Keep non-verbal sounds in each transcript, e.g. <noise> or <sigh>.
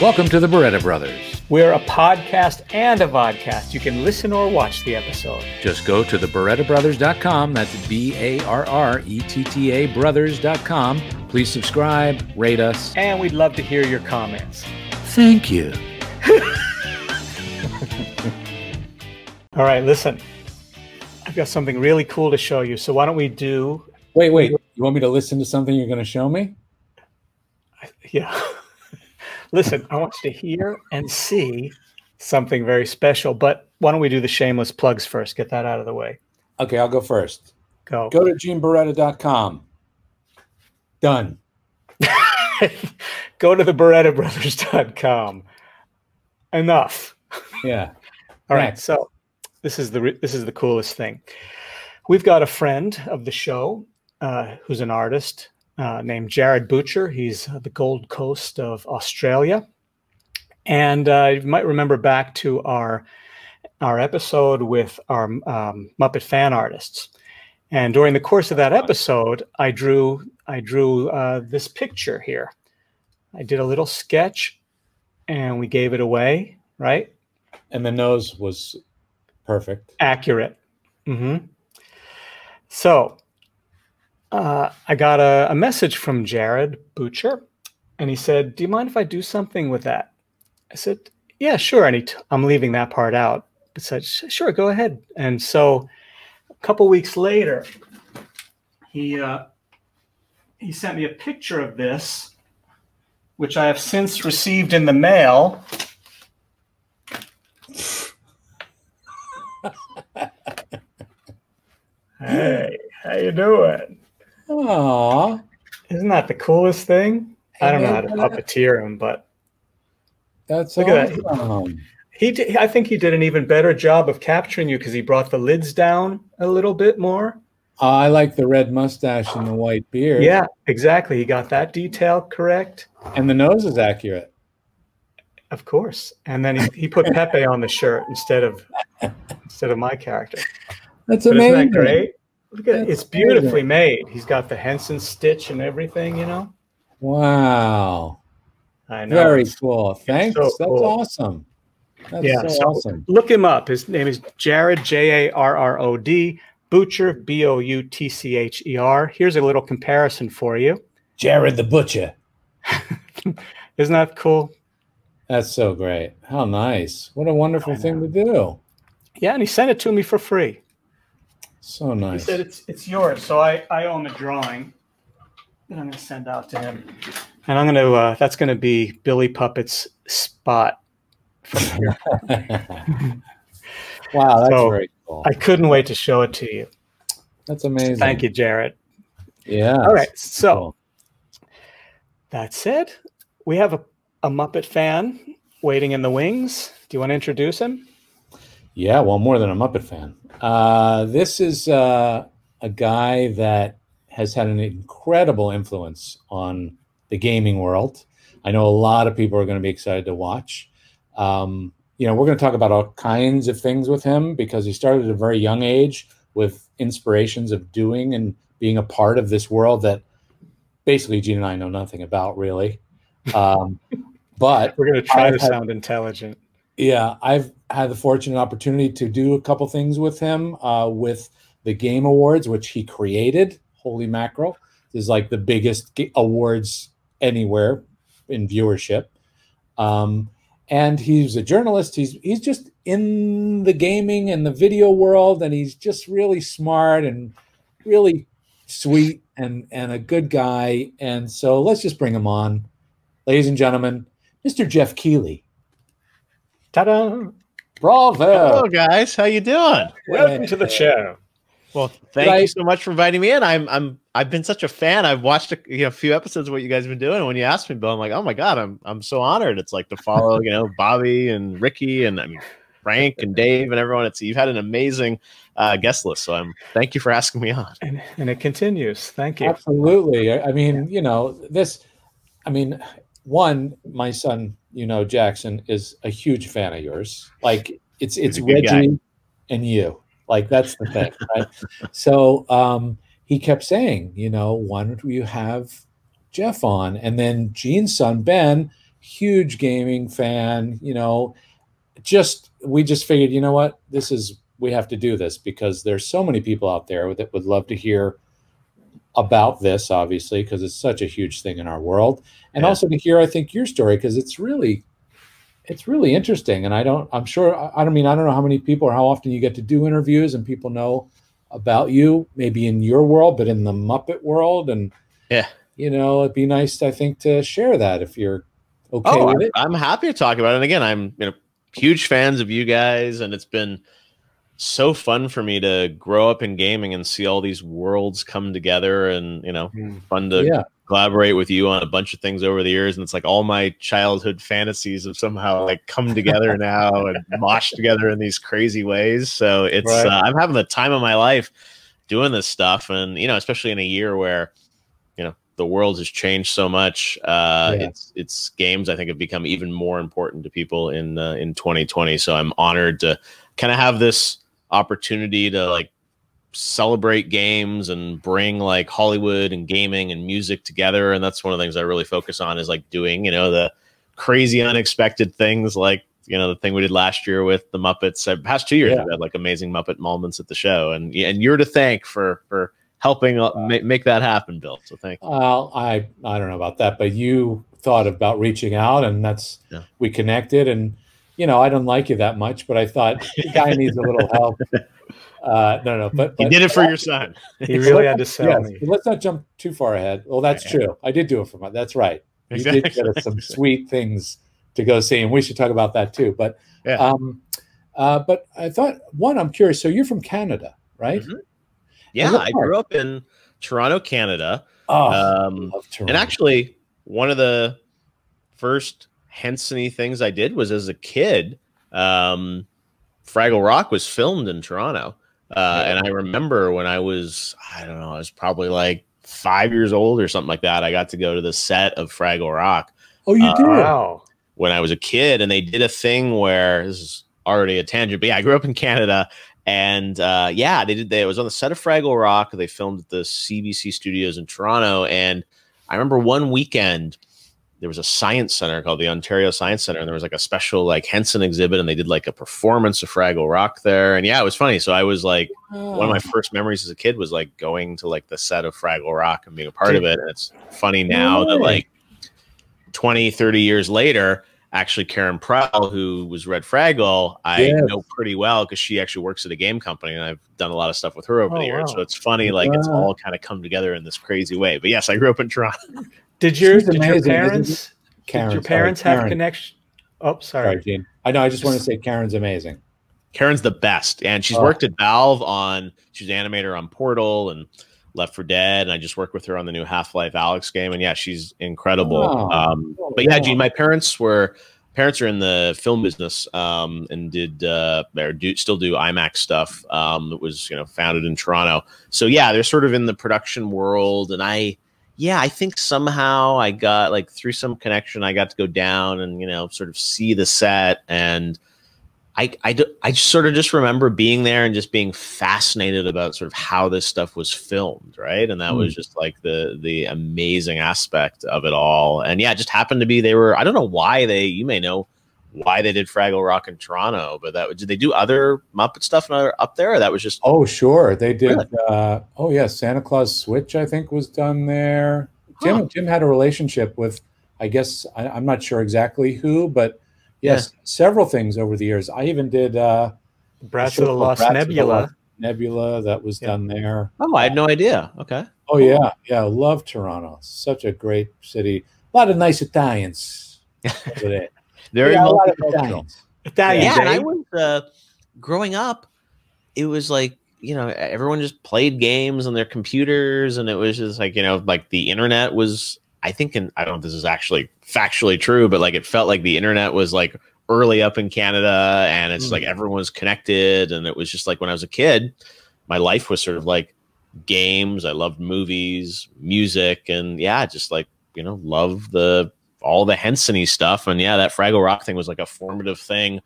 Welcome to the Barretta Brothers. We're a podcast and a vodcast. You can listen or watch the episode. Just go to thebarrettabrothers.com. That's B A R R E T T A brothers.com. Please subscribe, rate us. And we'd love to hear your comments. Thank you. <laughs> All right, listen. I've got something really cool to show you. So why don't we do Wait, wait. You want me to listen to something you're going to show me? yeah. <laughs> listen, I want you to hear and see something very special, but why don't we do the shameless plugs first? Get that out of the way. Okay, I'll go first. Go. Go to genebarretta.com. Done. <laughs> Go to the barrettabrothers.com. Enough. Yeah. <laughs> All right. So this is the re- this is the coolest thing. We've got a friend of the show uh, who's an artist uh, named Jarrod Boutcher. He's the Gold Coast of Australia, and uh, you might remember back to our our episode with our um, Muppet fan artists. And during the course of that episode, I drew I drew uh, this picture here. I did a little sketch, and we gave it away. Right. And the nose was perfect. accurate. hmm So uh, I got a, a message from Jarrod Boutcher, and he said, "Do you mind if I do something with that?" I said, "Yeah, sure." And he t- I'm leaving that part out, but said, "Sure, go ahead." And so a couple weeks later, he uh, he sent me a picture of this, which I have since received in the mail. <laughs> Hey, how you doing? Aw. Isn't that the coolest thing? I don't know how to puppeteer him, but That's Look at that. he did, I think he did an even better job of capturing you because he brought the lids down a little bit more. Ah, I like the red mustache and the white beard. Yeah, exactly. He got that detail correct, And the nose is accurate. of course. And then he, he put Pepe on the shirt instead of instead of my character. <laughs> That's But amazing. isn't that great? Look at it. It's beautifully made. He's got the Henson stitch and everything, you know? Wow. I know. Very cool. Thanks. so That's cool. awesome. That's Yeah, so, so- awesome. Look him up. His name is Jarrod J A R R O D Boutcher B O U T C H E R. Here's a little comparison for you. Jared the Butcher. <laughs> Isn't that cool? That's so great. How nice. What a wonderful thing to do. Yeah, and he sent it to me for free. So nice. He said it's it's yours. So I I own a drawing that I'm going to send out to him, and I'm going to uh, that's going to be Billy Puppet's spot. <laughs> <laughs> wow, that's So, very cool. I couldn't wait to show it to you. That's amazing. Thank you, Jarrod. Yeah. All right, so Cool. that said, we have a, a Muppet fan waiting in the wings. Do you want to introduce him? Yeah, well, more than a Muppet fan. Uh, this is uh, a guy that has had an incredible influence on the gaming world. I know a lot of people are going to be excited to watch. Um, you know, we're going to talk about all kinds of things with him because he started at a very young age with inspirations of doing and being a part of this world that basically Gene and I know nothing about, really. Um, <laughs> but We're going to try I've to had- sound intelligent. yeah, I've had the fortunate opportunity to do a couple things with him uh, with the Game Awards, which he created. Holy mackerel! This is like the biggest awards anywhere in viewership. Um, and he's a journalist. He's he's just in the gaming and the video world, and he's just really smart and really sweet and and a good guy. And so let's just bring him on, ladies and gentlemen, Mr. Geoff Keighley. Ta-da! Bravo. Hello, guys. How you doing? Welcome to the show. Well, thank I- you so much for inviting me in. I'm I'm I've been such a fan. I've watched a, you know, a few episodes of what you guys have been doing. And when you asked me, Bill, I'm like, oh my god, I'm I'm so honored. It's like to follow, you know, <laughs> Bobby and Ricky and I mean Frank and Dave and everyone. It's you've had an amazing uh, guest list. So I'm thank you for asking me on. And, and it continues. Thank you. Absolutely. I I mean, you know, this, I mean, one, my son, you know, Jackson is a huge fan of yours. Like it's, it's good guy. Reggie and you. Like that's the thing. <laughs> Right. so um, he kept saying, you know, why don't you have Geoff on? And then Gene's son, Ben, huge gaming fan. You know, just we just figured, you know what, this is we have to do this because there's so many people out there that would love to hear about this, obviously, because it's such a huge thing in our world, and Yeah. also to hear, I think, your story because it's really, it's really interesting. And I don't, I'm sure, I I don't mean, I don't know how many people or how often you get to do interviews and people know about you, maybe in your world, but in the Muppet world, and Yeah. you know, it'd be nice, I think, to share that if you're okay Oh, with it. I'm happy to talk about it. And again, I'm you know huge fans of you guys, and it's been so fun for me to grow up in gaming and see all these worlds come together, and you know, Mm. fun to yeah, collaborate with you on a bunch of things over the years. And it's like all my childhood fantasies have somehow like come together <laughs> now and moshed together in these crazy ways. So it's Right. uh, I'm having the time of my life doing this stuff, and you know, especially in a year where you know the world has changed so much. Uh, Yeah. It's it's games I think have become even more important to people in uh, in 2020. So I'm honored to kind of have this opportunity to like celebrate games and bring like Hollywood and gaming and music together. And that's one of the things I really focus on is like doing, you know, the crazy unexpected things like, you know, the thing we did last year with the Muppets. Uh, past two years, Yeah. we've had like amazing Muppet moments at the show. And and you're to thank for for helping uh, ma- make that happen, Bill. So thank you. Well, I I don't know about that, but you thought about reaching out, and that's Yeah. we connected, and you know I don't like you that much, but I thought the guy needs a little help. <laughs> Uh, no, no, but, You but did it for your son. He really had to sell yes, me. let's not jump too far ahead. Well, that's Yeah. true. I did do it for my. That's right. You did get us some sweet things to go see, and we should talk about that too. But Yeah. um, uh, but I thought one, I'm curious. So you're from Canada, right? Mhm. Yeah, I grew up in Toronto, Canada. Oh, Um, love Toronto. And actually, one of the first Henson things I did was as a kid. Um, Fraggle Rock was filmed in Toronto, uh, and I remember when I was, I don't know, I was probably like five years old or something like that. I got to go to the set of Fraggle Rock oh, you uh, did. Wow. when I was a kid, and they did a thing where this is already a tangent, but yeah, I grew up in Canada, and uh, yeah, they did. They it was on the set of Fraggle Rock. They filmed at the CBC studios in Toronto, and I remember one weekend there was a science center called the Ontario Science Center, and there was like a special like Henson exhibit, and they did like a performance of Fraggle Rock there, and yeah, it was funny. So I was like, one of my first memories as a kid was like going to like the set of Fraggle Rock and being a part of it. And it's funny now that like 20, 30 years later, actually Karen Prell, who was Red Fraggle, I Yes. know pretty well because she actually works at a game company and I've done a lot of stuff with her over Oh, the years. wow. So it's funny, like it's all kind of come together in this crazy way. But yes, I grew up in Toronto. <laughs> Did your did your amazing, isn't parents Karen, did your sorry, parents have Karen. connection? Oh, Sorry, sorry. Gene. I know. I just want to say Karen's amazing. Karen's the best, and she's Oh. worked at Valve on. She's an animator on Portal and Left 4 Dead, and I just worked with her on the new Half-Life Alyx game, and yeah, she's incredible. Wow. Um, Oh, but yeah. Gene, my parents were parents are in the film business um, and did uh, or do still do IMAX stuff. Um, that was you know founded in Toronto, so yeah, they're sort of in the production world, and I. Yeah, I think somehow I got like through some connection, I got to go down and you know sort of see the set and I, I, I sort of just remember being there and just being fascinated about sort of how this stuff was filmed, right? And that Hmm. was just like the the amazing aspect of it all. And yeah, it just happened to be they were I don't know why they you may know why they did Fraggle Rock in Toronto, but that did they do other Muppet stuff up there? Or that was just Oh, sure. They did. Really? Uh, oh, yeah. Santa Claus Switch, I think, was done there. Tim, Huh. Tim had a relationship with, I guess, I, I'm not sure exactly who, but yes, several things over the years. I even did uh, Brats of the Lost Brats Nebula. Nebula that was Yeah. done there. oh I had no idea. Okay, Oh, yeah. Yeah. Love Toronto. Such a great city. A lot of nice Italians <laughs> over there. Very yeah, a lot of multicultural. Italians. Italian yeah, and I was uh, growing up. It was like you know everyone just played games on their computers, and it was just like you know like the internet was. I think, and I don't know if this is actually factually true, but like it felt like the internet was like early up in Canada, and it's Mm. like everyone was connected, and it was just like when I was a kid, my life was sort of like games. I loved movies, music, and yeah, just like you know, love the all the Henson stuff. And yeah, that Fraggle Rock thing was like a formative thing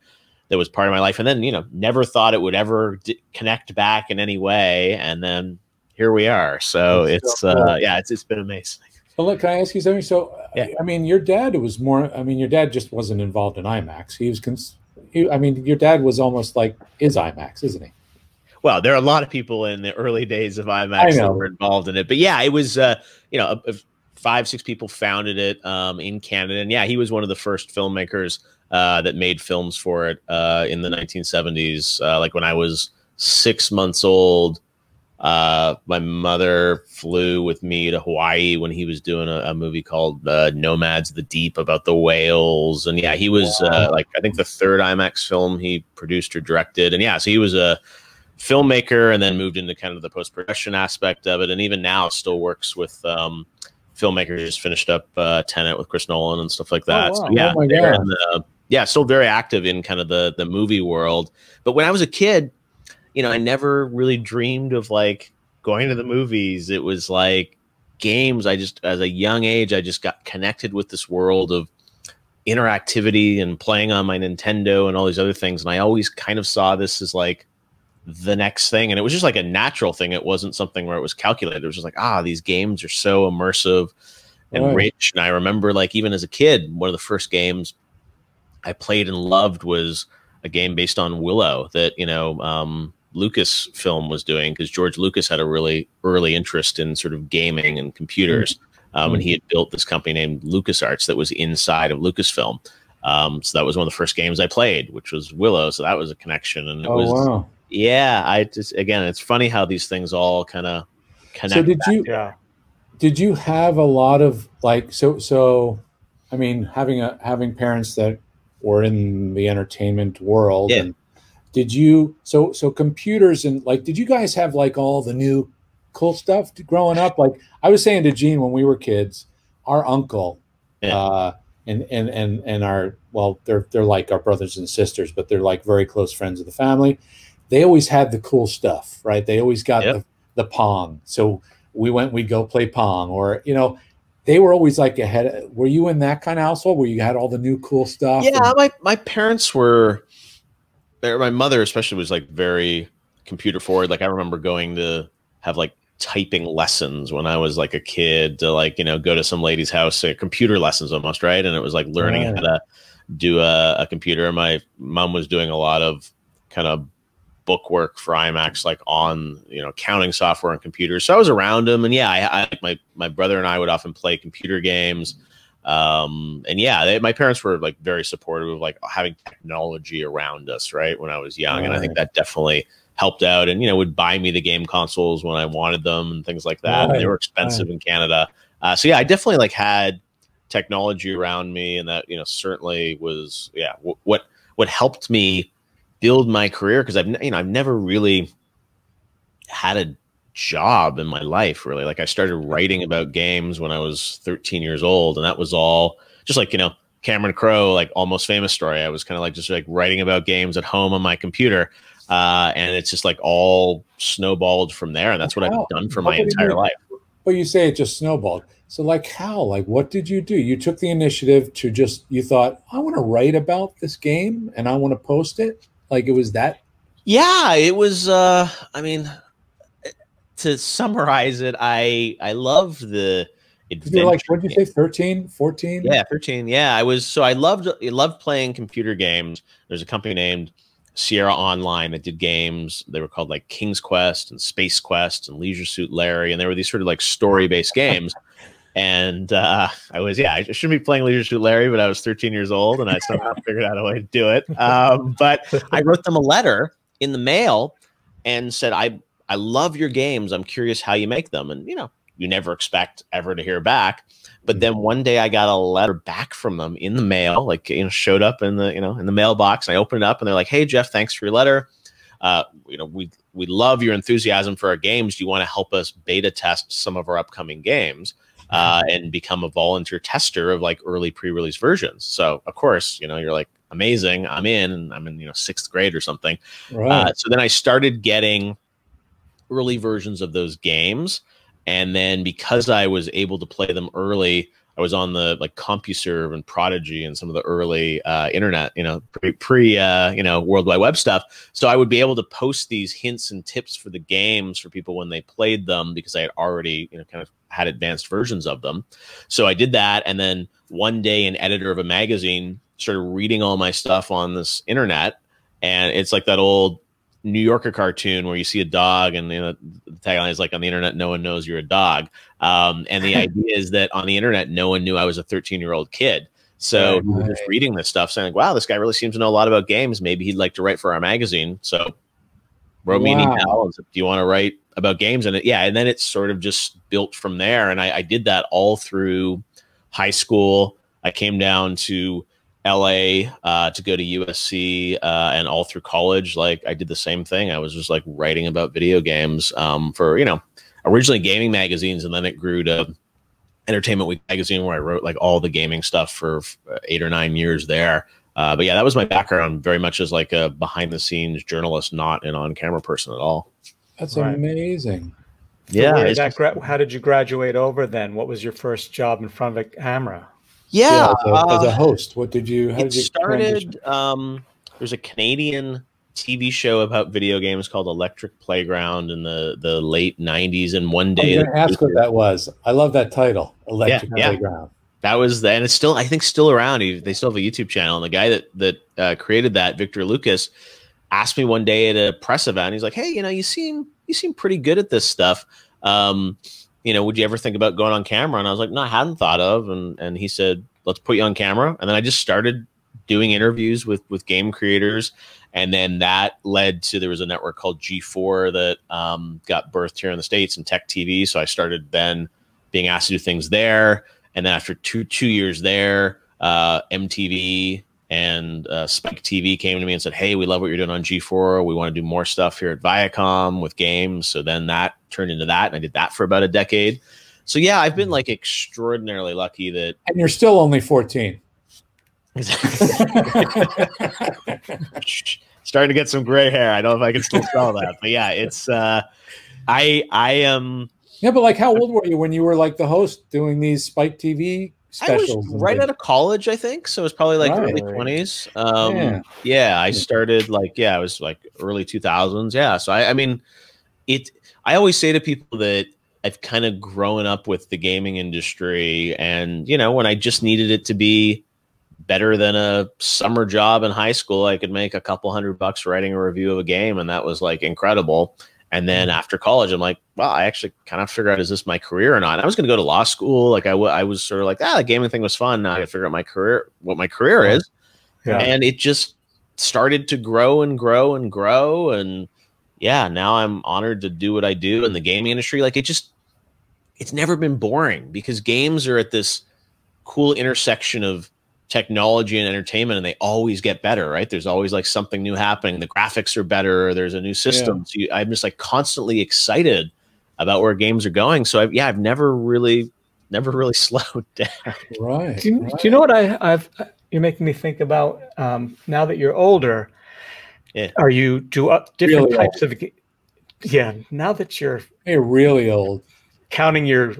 that was part of my life. And then, you know, never thought it would ever d- connect back in any way. And then here we are. So That's it's, so uh, yeah, it's, it's been amazing. So look, can I ask you something? So Yeah. I mean, your dad was more. I mean, your dad just wasn't involved in IMAX. He was. Cons- he, I mean, your dad was almost like is IMAX, isn't he? Well, there are a lot of people in the early days of IMAX that were involved in it, but yeah, it was uh, you know a, a five six people founded it um, in Canada, and yeah, he was one of the first filmmakers uh, that made films for it uh, in the 1970s. Uh, like when I was six months old, uh, my mother flew with me to Hawaii when he was doing a, a movie called uh, Nomads of the Deep about the whales, and yeah, he was uh, like I think the third IMAX film he produced or directed, and yeah, so he was a filmmaker and then moved into kind of the post production aspect of it, and even now still works with um, filmmakers. Just finished up uh, Tenet with Chris Nolan and stuff like that. wow. So yeah, Oh my God. in the- yeah, still very active in kind of the the movie world. But when I was a kid, you know, I never really dreamed of like going to the movies. It was like games. I just, as a young age, I just got connected with this world of interactivity and playing on my Nintendo and all these other things. And I always kind of saw this as like the next thing. And it was just like a natural thing. It wasn't something where it was calculated. It was just like, ah, these games are so immersive and Right. rich. And I remember, like, even as a kid, one of the first games I played and loved was a game based on Willow that, you know, um, Lucasfilm was doing because George Lucas had a really early interest in sort of gaming and computers. Um, and he had built this company named LucasArts that was inside of Lucasfilm. Um, so that was one of the first games I played, which was Willow. So that was a connection. And it Oh was, wow. Yeah, I just, again, it's funny how these things all kind of connect. So did back. you Yeah. did you have a lot of like so so? I mean, having a having parents that were in the entertainment world, Yeah. and did you so so computers and like did you guys have like all the new cool stuff growing up? Like I was saying to Gene when we were kids, our uncle, Yeah. uh, and and and and our well, they're they're like our brothers and sisters, but they're like very close friends of the family. They always had the cool stuff, right? They always got Yep. the the pong. So we went, we'd go play pong, or you know, they were always like ahead. Were you in that kind of household where you had all the new cool stuff? Yeah, and- my my parents were, my mother especially was like very computer forward. Like I remember going to have like typing lessons when I was like a kid to like you know go to some lady's house, uh, computer lessons almost right, and it was like learning Right. how to do a, a computer. My mom was doing a lot of kind of book work for IMAX, like on you know counting software and computers. So I was around them, and yeah, I, I my my brother and I would often play computer games. Um, and yeah, they, my parents were like very supportive of like having technology around us, right? When I was young, and I think that definitely helped out. And you know, would buy me the game consoles when I wanted them and things like that. And they were expensive in Canada, uh, so yeah, I definitely like had technology around me, and that you know certainly was yeah w- what what helped me build my career because I've you know I've never really had a job in my life really like I started writing about games when I was 13 years old and that was all just like you know Cameron Crowe like almost famous story I was kind of like just like writing about games at home on my computer uh, and it's just like all snowballed from there and that's what Wow. I've done for my entire life But you say it just snowballed. So like how? Like what did you do? You took the initiative to just you thought, I want to write about this game and I want to post it. Like it was that Yeah, it was uh I mean to summarize it, I I love the adventure. you're like, what did you say, 13, 14? Yeah, 13. Yeah, I was so I loved I loved playing computer games. There's a company named Sierra Online that did games. They were called like King's Quest and Space Quest and Leisure Suit Larry, and they were these sort of like story-based <laughs> games. And uh, I was, yeah, I shouldn't be playing Leisure Suit Larry, but I was 13 years old and I somehow <laughs> figured out a way to do it. Um, but I wrote them a letter in the mail and said, I, I love your games. I'm curious how you make them. And, you know, you never expect ever to hear back. But then one day I got a letter back from them in the mail, like, you know, showed up in the, you know, in the mailbox. And I opened it up and they're like, Hey, Geoff, thanks for your letter. Uh, you know, we, we love your enthusiasm for our games. Do you want to help us beta test some of our upcoming games? Uh, and become a volunteer tester of like early pre-release versions. So of course, you know, you're like amazing. I'm in. I'm in you know sixth grade or something. Right. Uh, so then I started getting early versions of those games, and then because I was able to play them early I was on the like CompuServe and Prodigy and some of the early uh, internet, you know, pre, pre uh, you know World Wide Web stuff. So I would be able to post these hints and tips for the games for people when they played them because I had already you know kind of had advanced versions of them. So I did that, and then one day, an editor of a magazine started reading all my stuff on this internet, and it's like that old New Yorker cartoon where you see a dog and you know, the tagline is like on the internet, no one knows you're a dog. Um, and the <laughs> idea is that on the internet, no one knew I was a 13 year old kid. So right. just reading this stuff, saying, "Wow, this guy really seems to know a lot about games. Maybe he'd like to write for our magazine." So wrote wow. me an email "Do you want to write about games?" And it, yeah, and then it's sort of just built from there. And I, I did that all through high school. I came down to LA uh, to go to USC uh, and all through college, like I did the same thing. I was just like writing about video games um, for, you know, originally gaming magazines, and then it grew to Entertainment Week magazine where I wrote like all the gaming stuff for eight or nine years there. Uh, but yeah, that was my background very much as like a behind the scenes journalist, not an on camera person at all. That's right. amazing. So yeah. Did that gra- how did you graduate over then? What was your first job in front of a camera? Yeah, yeah as, a, as, a, uh, host, what did you? How it did you started. Um, there's a Canadian TV show about video games called Electric Playground in the the late '90s, and one day. I'm ask what that was. I love that title, Electric yeah, Playground. Yeah. That was the, and it's still I think still around. They still have a YouTube channel, and the guy that that uh, created that, Victor Lucas, asked me one day at a press event. He's like, "Hey, you know, you seem you seem pretty good at this stuff." Um, you know, would you ever think about going on camera? And I was like, no, I hadn't thought of. And and he said, let's put you on camera. And then I just started doing interviews with with game creators. And then that led to there was a network called G4 that um, got birthed here in the states and Tech TV. So I started then being asked to do things there. And then after two two years there, uh, MTV and uh, Spike TV came to me and said, "Hey, we love what you're doing on G4. We want to do more stuff here at Viacom with games." So then that turned into that, and I did that for about a decade. So yeah, I've been like extraordinarily lucky that. And you're still only 14. <laughs> <laughs> Starting to get some gray hair. I don't know if I can still spell that, but yeah, it's. uh I I am. Yeah, but like, how old were you when you were like the host doing these Spike TV specials. I was right out of college, I think. So it was probably like right. early twenties. Um, yeah. yeah. I started like yeah, I was like early two thousands. Yeah, so I, I mean, it. I always say to people that I've kind of grown up with the gaming industry, and you know, when I just needed it to be better than a summer job in high school, I could make a couple hundred bucks writing a review of a game, and that was like incredible. And then mm-hmm. after college, I'm like, well, I actually kind of figure out is this my career or not? I was going to go to law school. Like I, w- I was sort of like, ah, the gaming thing was fun. Now I got to figure out my career, what my career is. Yeah. And it just started to grow and grow and grow. And yeah, now I'm honored to do what I do in the gaming industry. Like it just, it's never been boring because games are at this cool intersection of technology and entertainment and they always get better right there's always like something new happening the graphics are better there's a new system yeah. so you, i'm just like constantly excited about where games are going so I've, yeah i've never really never really <laughs> slowed down right do you, right. Do you know what i i've you're making me think about um, now that you're older yeah. are you do uh, different really types old. of yeah now that you're hey really old counting your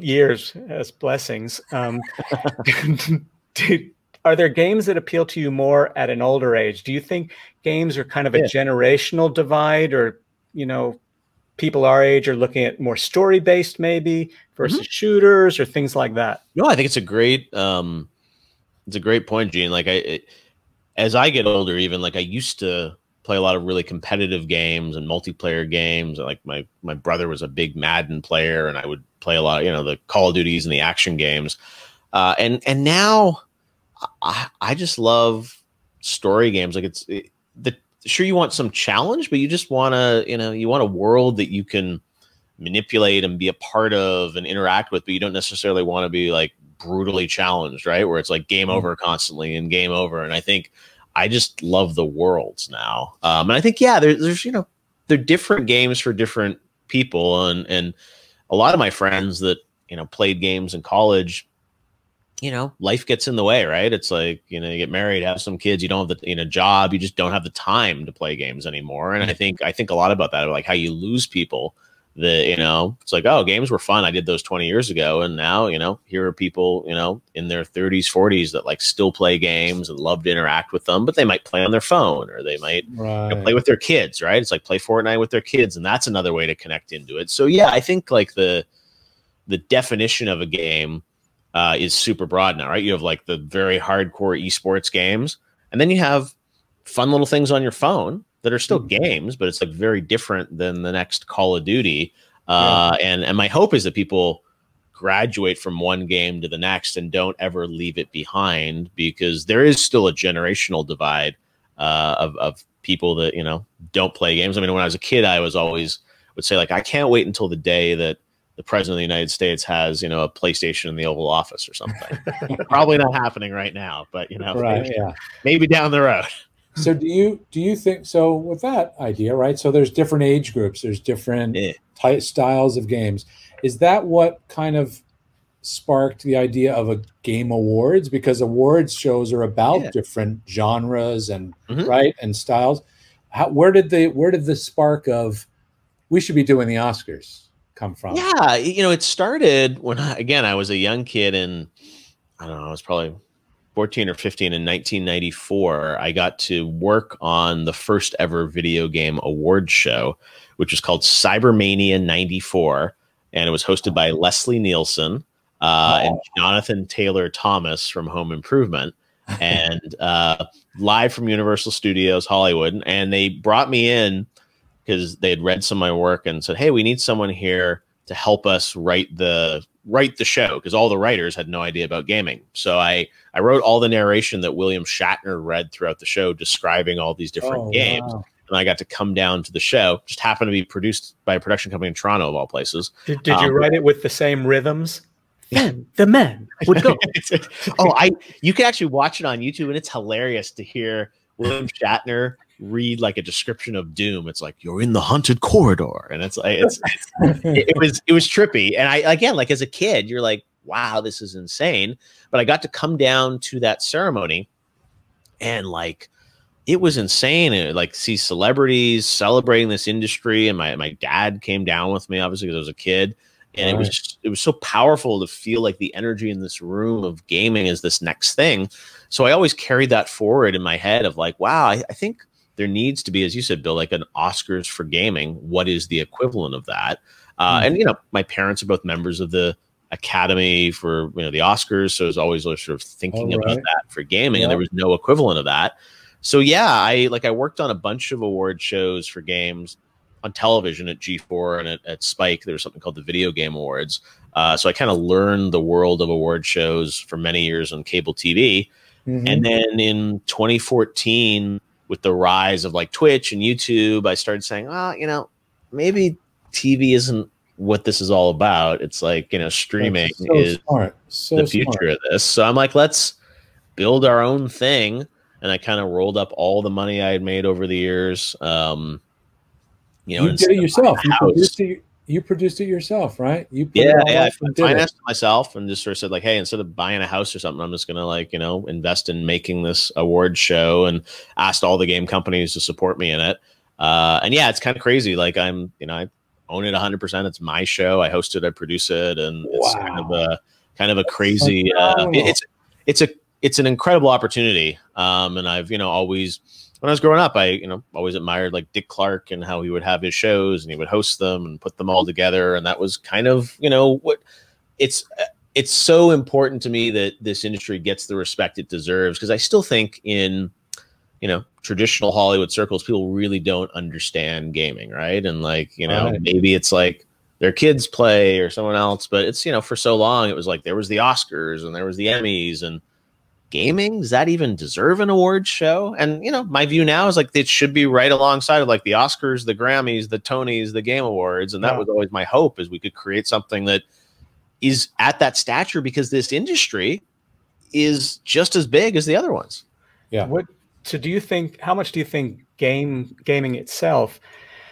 years as blessings um, <laughs> <laughs> do, are there games that appeal to you more at an older age? Do you think games are kind of a yeah. generational divide, or you know, people our age are looking at more story based maybe versus mm-hmm. shooters or things like that? No, I think it's a great, um, it's a great point, Gene. Like I, it, as I get older, even like I used to play a lot of really competitive games and multiplayer games. Like my my brother was a big Madden player, and I would play a lot, of, you know, the Call of Duties and the action games. Uh, and and now I, I just love story games. Like it's it, the sure you want some challenge, but you just want to you know you want a world that you can manipulate and be a part of and interact with, but you don't necessarily want to be like brutally challenged, right? Where it's like game mm-hmm. over constantly and game over. And I think I just love the worlds now. Um, and I think yeah, there, there's you know they're different games for different people, and and a lot of my friends that you know played games in college you know, life gets in the way, right? It's like, you know, you get married, have some kids, you don't have the you know job, you just don't have the time to play games anymore. And I mm-hmm. think I think a lot about that, like how you lose people that, you know it's like oh games were fun i did those 20 years ago and now you know here are people you know in their 30s 40s that like still play games and love to interact with them but they might play on their phone or they might Right. you know, play with their kids right it's like play fortnite with their kids and that's another way to connect into it so yeah i think like the the definition of a game uh, is super broad now right you have like the very hardcore esports games and then you have fun little things on your phone that are still Mhm. games, but it's like very different than the next Call of Duty. Uh, and and my hope is that people graduate from one game to the next and don't ever leave it behind because there is still a generational divide uh, of of people that you know don't play games. I mean, when I was a kid, I was always would say like, I can't wait until the day that the president of the United States has you know a PlayStation in the Oval Office or something. <laughs> Probably not happening right now, but you know, Right. maybe, Yeah. maybe down the road. So do you do you think so with that idea, right? So there's different age groups, there's different Yeah. ty- styles of games. Is that what kind of sparked the idea of a game awards? Because awards shows are about Yeah. different genres and Mhm. right and styles. How, where did the where did the spark of we should be doing the Oscars come from? Yeah, you know, it started when I, again I was a young kid and I don't know, I was probably 14 or 15 in 1994. I got to work on the first ever video game award show, which was called Cybermania 94, and it was hosted by Leslie Nielsen uh, and Jonathan Taylor Thomas from Home Improvement. <laughs> and uh, live from Universal Studios Hollywood, and they brought me in because they had read some of my work and said, "Hey, we need someone here to help us write the write the show because all the writers had no idea about gaming." So I I wrote all the narration that William Shatner read throughout the show, describing all these different Oh, games, wow. and I got to come down to the show. Just happened to be produced by a production company in Toronto, of all places. Did, did you Um, write it with the same rhythms? Then the men would go. <laughs> oh, I you can actually watch it on YouTube, and it's hilarious to hear William Shatner read like a description of Doom. It's like you're in the haunted corridor, and it's like it's, it, it was it was trippy. And I again, like as a kid, you're like, wow, this is insane. But I got to come down to that ceremony, and like it was insane. And like see celebrities celebrating this industry, and my my dad came down with me, obviously because I was a kid and it was just, it was so powerful to feel like the energy in this room of gaming is this next thing. So I always carried that forward in my head of like, wow, I, I think there needs to be, as you said, Bill, like an Oscars for gaming. What is the equivalent of that? Uh, Mhm. And you know, my parents are both members of the Academy for you know the Oscars, so I was always sort of thinking Oh, about that for gaming, Yeah. and there was no equivalent of that. So yeah, I like I worked on a bunch of award shows for games on television at G4 and at, at Spike. There was something called the Video Game Awards. Uh, so I kind of learned the world of award shows for many years on cable TV. Mhm. And then in 2014, with the rise of like Twitch and YouTube, I started saying, well, you know, maybe TV isn't what this is all about. It's like, you know, streaming so is. So the future smart. of this. So I'm like, let's build our own thing. And I kind of rolled up all the money I had made over the years. Um, you know, you did it yourself. You produced it. You produced it yourself, right? You put Yeah, yeah. I and did it. financed it myself and just sort of said like, hey, instead of buying a house or something, I'm just gonna like, you know, invest in making this award show and asked all the game companies to support me in it. Uh, and yeah, it's kind of crazy. Like I'm, you know, I own it 100. percent It's my show. I host it. I produce it, and it's kind of a kind of a crazy. Uh, it's it's a it's an incredible opportunity. Um, and I've you know always when I was growing up, I you know always admired like Dick Clark and how he would have his shows and he would host them and put them all together, and that was kind of you know what it's uh, it's so important to me that this industry gets the respect it deserves because I still think in you know traditional Hollywood circles people really don't understand gaming, right? And like you know Right. maybe it's like their kids play or someone else, but it's you know for so long it was like there was the Oscars and there was the Emmys and gaming does that even deserve an award show and you know my view now is like it should be right alongside of like the oscars the grammys the tonys the game awards and that Yeah. was always my hope is we could create something that is at that stature because this industry is just as big as the other ones Yeah. What so do you think how much do you think game gaming itself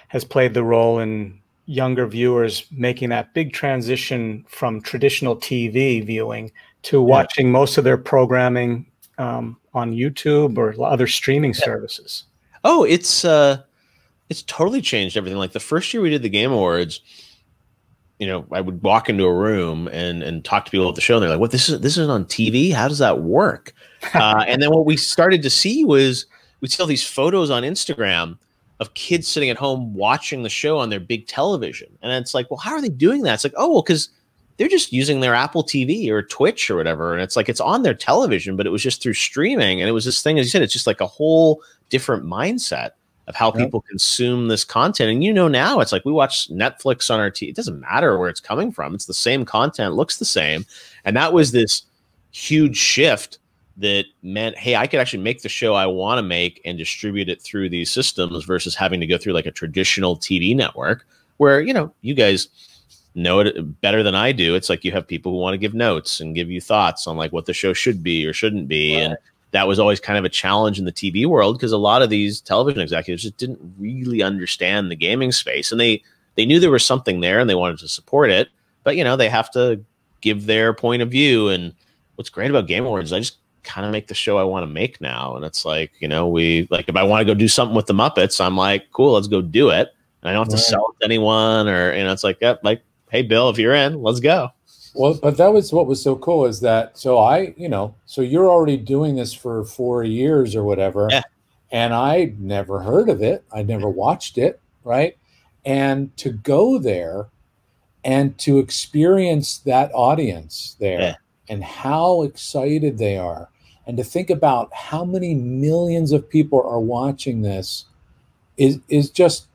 has played the role in younger viewers making that big transition from traditional TV viewing to watching most of their programming um, on YouTube or other streaming services? Oh, it's uh it's totally changed everything. Like the first year we did the Game Awards, you know, I would walk into a room and and talk to people at the show, and they're like, "What? This is this is on TV? How does that work?" <laughs> uh, and then what we started to see was we'd see all these photos on Instagram of kids sitting at home watching the show on their big television, and it's like, well, how are they doing that? It's like, oh, well, because they're just using their Apple TV or Twitch or whatever, and it's like it's on their television, but it was just through streaming, and it was this thing, as you said, it's just like a whole different mindset of how yep. people consume this content. And you know now it's like we watch Netflix on our TV. It doesn't matter where it's coming from. It's the same content, looks the same. And that was this huge shift that meant, hey, I could actually make the show I want to make and distribute it through these systems versus having to go through like a traditional TV network where, you know, you guys know it better than I do. It's like you have people who want to give notes and give you thoughts on like what the show should be or shouldn't be. Right. And that was always kind of a challenge in the TV world because a lot of these television executives just didn't really understand the gaming space and they they knew there was something there and they wanted to support it, but you know, they have to give their point of view and what's great about Game Awards, I just kind of make the show I want to make now. And it's like, you know, we like if I want to go do something with the Muppets, I'm like, cool, let's go do it. And I don't have to sell it to anyone or you know, it's like, yep, like, hey Bill, if you're in, let's go. Well, but that was what was so cool is that so I, you know, so you're already doing this for four years or whatever. Yeah. And I never heard of it. I never watched it, right? And to go there and to experience that audience there yeah. and how excited they are and to think about how many millions of people are watching this is is just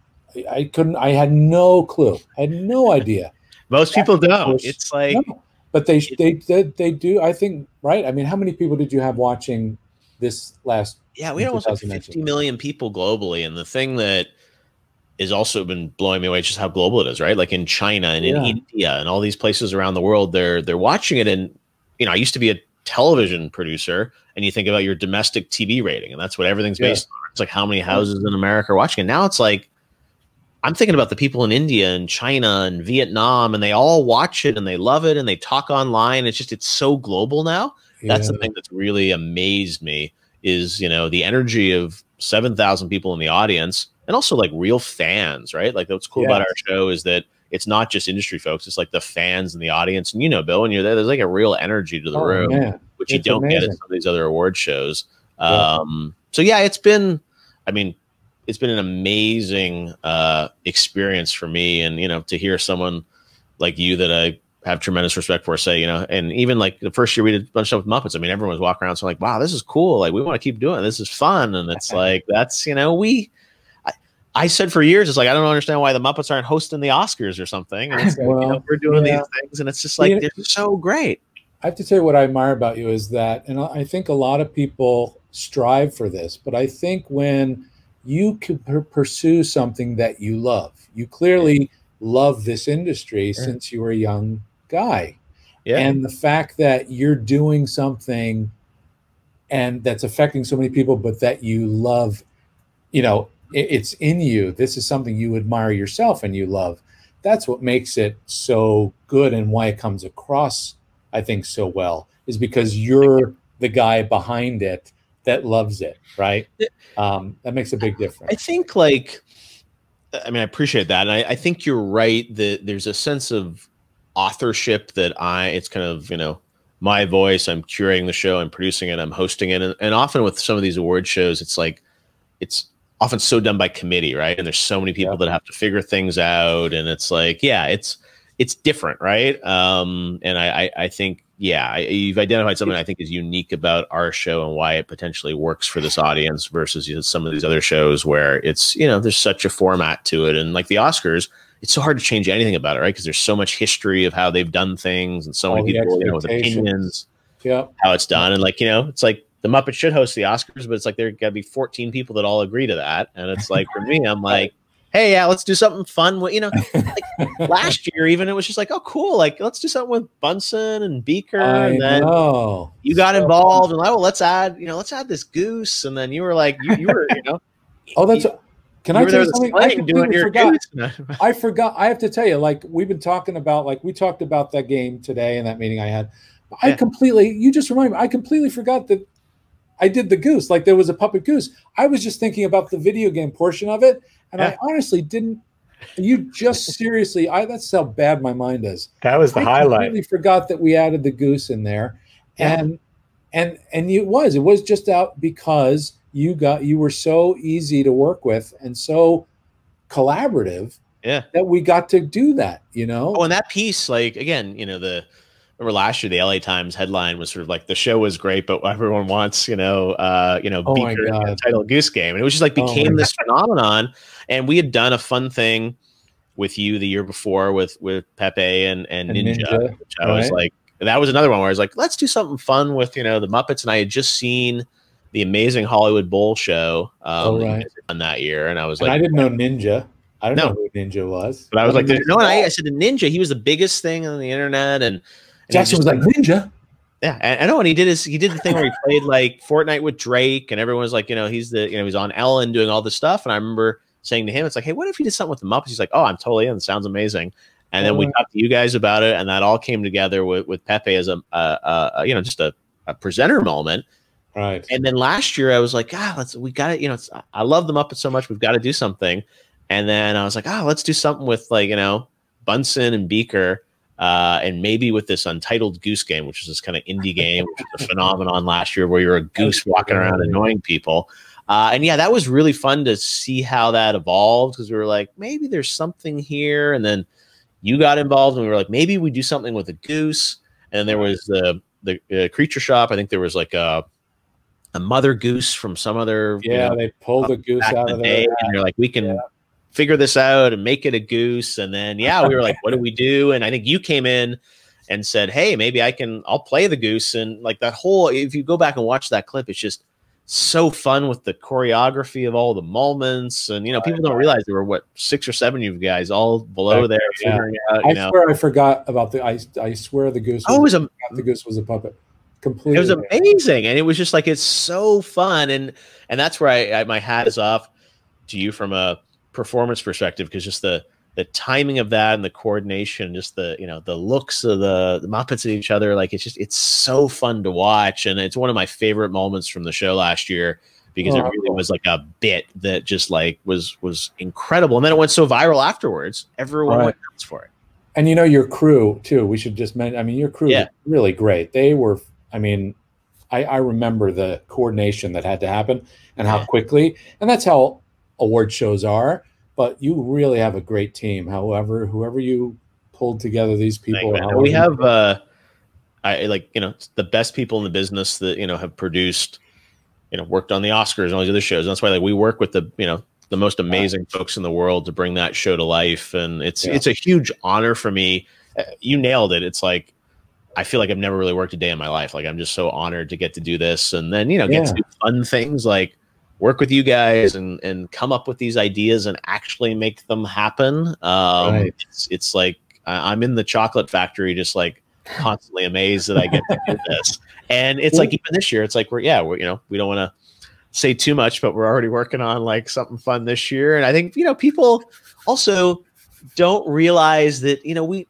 I couldn't I had no clue. I had no <laughs> idea. Most people don't. It's like, no. but they, they they they do. I think right. I mean, how many people did you have watching this last? Yeah, we had almost like 50 million people globally, and the thing that is also been blowing me away is just how global it is, right? Like in China and in yeah. India and all these places around the world, they're they're watching it. And you know, I used to be a television producer, and you think about your domestic TV rating, and that's what everything's yeah. based on. It's like how many houses in America are watching it. Now it's like I'm thinking about the people in India and China and Vietnam, and they all watch it and they love it and they talk online. It's just it's so global now. Yeah. That's the thing that's really amazed me is you know the energy of seven thousand people in the audience and also like real fans, right? Like what's cool about our show is that it's not just industry folks; it's like the fans in the audience. And you know, Bill, when you're there, there's like a real energy to the oh, room, man. which it's you don't amazing. get at some of these other award shows. Yeah. Um, so yeah, it's been. I mean, it's been an amazing uh, experience for me, and you know, to hear someone like you that I have tremendous respect for say, you know, and even like the first year we did a bunch of stuff with Muppets. I mean, everyone was walking around so like, wow, this is cool. Like we want to keep doing it. This is fun. And it's <laughs> like, that's, you know, we, I, I, said for years, it's like, I don't understand why the Muppets aren't hosting the Oscars or something. And it's like, well, you know, we're doing yeah. these things and it's just like, they're so great. I have to tell you what I admire about you is that, and I think a lot of people strive for this, but I think when, you could pursue something that you love. You clearly love this industry yeah. since you were a young guy. Yeah. And the fact that you're doing something and that's affecting so many people, but that you love, you know, it, it's in you. This is something you admire yourself and you love. That's what makes it so good and why it comes across, I think, so well, is because you're the guy behind it that loves it, right? Um, that makes a big difference. I think, like, I mean, I appreciate that, and I, I think you're right that there's a sense of authorship that I. It's kind of you know my voice. I'm curating the show, I'm producing it, I'm hosting it, and, and often with some of these award shows, it's like it's often so done by committee, right? And there's so many people yeah. that have to figure things out, and it's like, yeah, it's it's different, right? Um, and I, I, I think yeah, you've identified something I think is unique about our show and why it potentially works for this audience versus you know, some of these other shows where it's you know there's such a format to it, and like the Oscars, it's so hard to change anything about it, right? Because there's so much history of how they've done things and so All many people you know with opinions, yeah, how it's done, and like you know, it's like the Muppet should host the Oscars, but it's like there got to be 14 people that all agree to that, and it's like for me, I'm like hey, yeah, let's do something fun. With, you know, like <laughs> last year, even it was just like, oh, cool. Like, let's do something with Bunsen and Beaker. I and then know. you got so involved and like, well, let's add, you know, let's add this goose. And then you were like, you, you were, you know, <laughs> oh, that's. You, can I tell you something? I completely forgot. <laughs> I forgot. I have to tell you, like we've been talking about, like we talked about that game today and that meeting I had. I yeah. completely. You just remind me. I completely forgot that I did the goose. Like there was a puppet goose. I was just thinking about the video game portion of it, and yeah. I honestly didn't You just <laughs> seriously, I that's how bad my mind is. That was the I highlight. I completely forgot that we added the goose in there, Yeah. and and and it was it was just out because you got you were so easy to work with and so collaborative Yeah. that we got to do that. You know, Oh, and that piece, like again, you know, the remember last year the LA Times headline was sort of like the show was great, but everyone wants, you know, uh, you know, Oh Beaker title Goose Game, and it was just like Oh became this phenomenon. And we had done a fun thing with you the year before with with Pepe and and, And Ninja, Ninja, which I was like, that was another one where I was like, let's do something fun with you know the Muppets, and I had just seen the amazing Hollywood Bowl show um, Oh, that right. done that year, and I was and like, I didn't know Ninja. I don't No. know who Ninja was. but I was like, no, and I, I said the Ninja, he was the biggest thing on the internet, and, and Jackson was like Ninja. Yeah, I, I know, and he did his he did the thing where he played like Fortnite with Drake, and everyone was like, you know, he's the you know he's on Ellen doing all this stuff, and I remember saying to him, it's like, hey, what if he did something with the Muppets? He's like, oh, I'm totally in. Sounds amazing. And then we Oh. talked to you guys about it, and that all came together with, with Pepe as a, uh, uh, you know just a, a presenter moment. Right. And then last year I was like, ah, let's we got to, you know, it's, I love the Muppets so much, we've got to do something. And then I was like, ah, let's do something with like you know Bunsen and Beaker, uh, and maybe with this Untitled Goose Game, which is this kind of indie <laughs> game, which was a phenomenon last year, where you're a goose walking around annoying people. Uh, and yeah, that was really fun to see how that evolved because we were like, maybe there's something here, and then you got involved, and we were like, maybe we do something with a goose. And there was the the uh, creature shop. I think there was like a a mother goose from some other you Yeah, know, they pulled the goose out of the day, there. and you're like, we can Yeah. Figure this out and make it a goose. And then yeah, we were like, what do we do? And I think you came in and said, hey, maybe I can, I'll play the goose. And like that whole, if you go back and watch that clip, it's just so fun with the choreography of all the moments. And you know, people don't realize there were what six or seven of you guys all below there Yeah. figuring out. I know, swear I forgot about the. I, I swear the goose. oh, it Was, was a the goose was a puppet. Completely. it was amazing and it was just like it's so fun and and that's where I, I my hat is off to you from a performance perspective because just the the timing of that and the coordination just the you know the looks of the, the muppets at each other like it's just it's so fun to watch and it's one of my favorite moments from the show last year because it Oh, really was like a bit that just like was was incredible and then it went so viral afterwards everyone Right. went nuts for it and you know your crew too. We should just mention. I mean, your crew Yeah. really great. They were. I mean, I, I remember the coordination that had to happen and how Yeah. quickly. And that's how award shows are. But you really have a great team. However, whoever you pulled together these people. We have uh i like you know the best people in the business that you know have produced you know worked on the oscars and all these other shows and that's why like we work with the you know the most amazing folks in the world to bring that show to life and it's Yeah. it's a huge honor for me Uh, you nailed it it's like i feel like i've never really worked a day in my life like i'm just so honored to get to do this and then you know get Yeah. to do fun things like work with you guys and and come up with these ideas and actually make them happen. Um Right. it's it's like i'm in the chocolate factory just like constantly amazed that i get to do this. And it's like even this year it's like we're yeah we're you know we don't want to say too much but we're already working on like something fun this year. And i think you know people also don't realize that you know we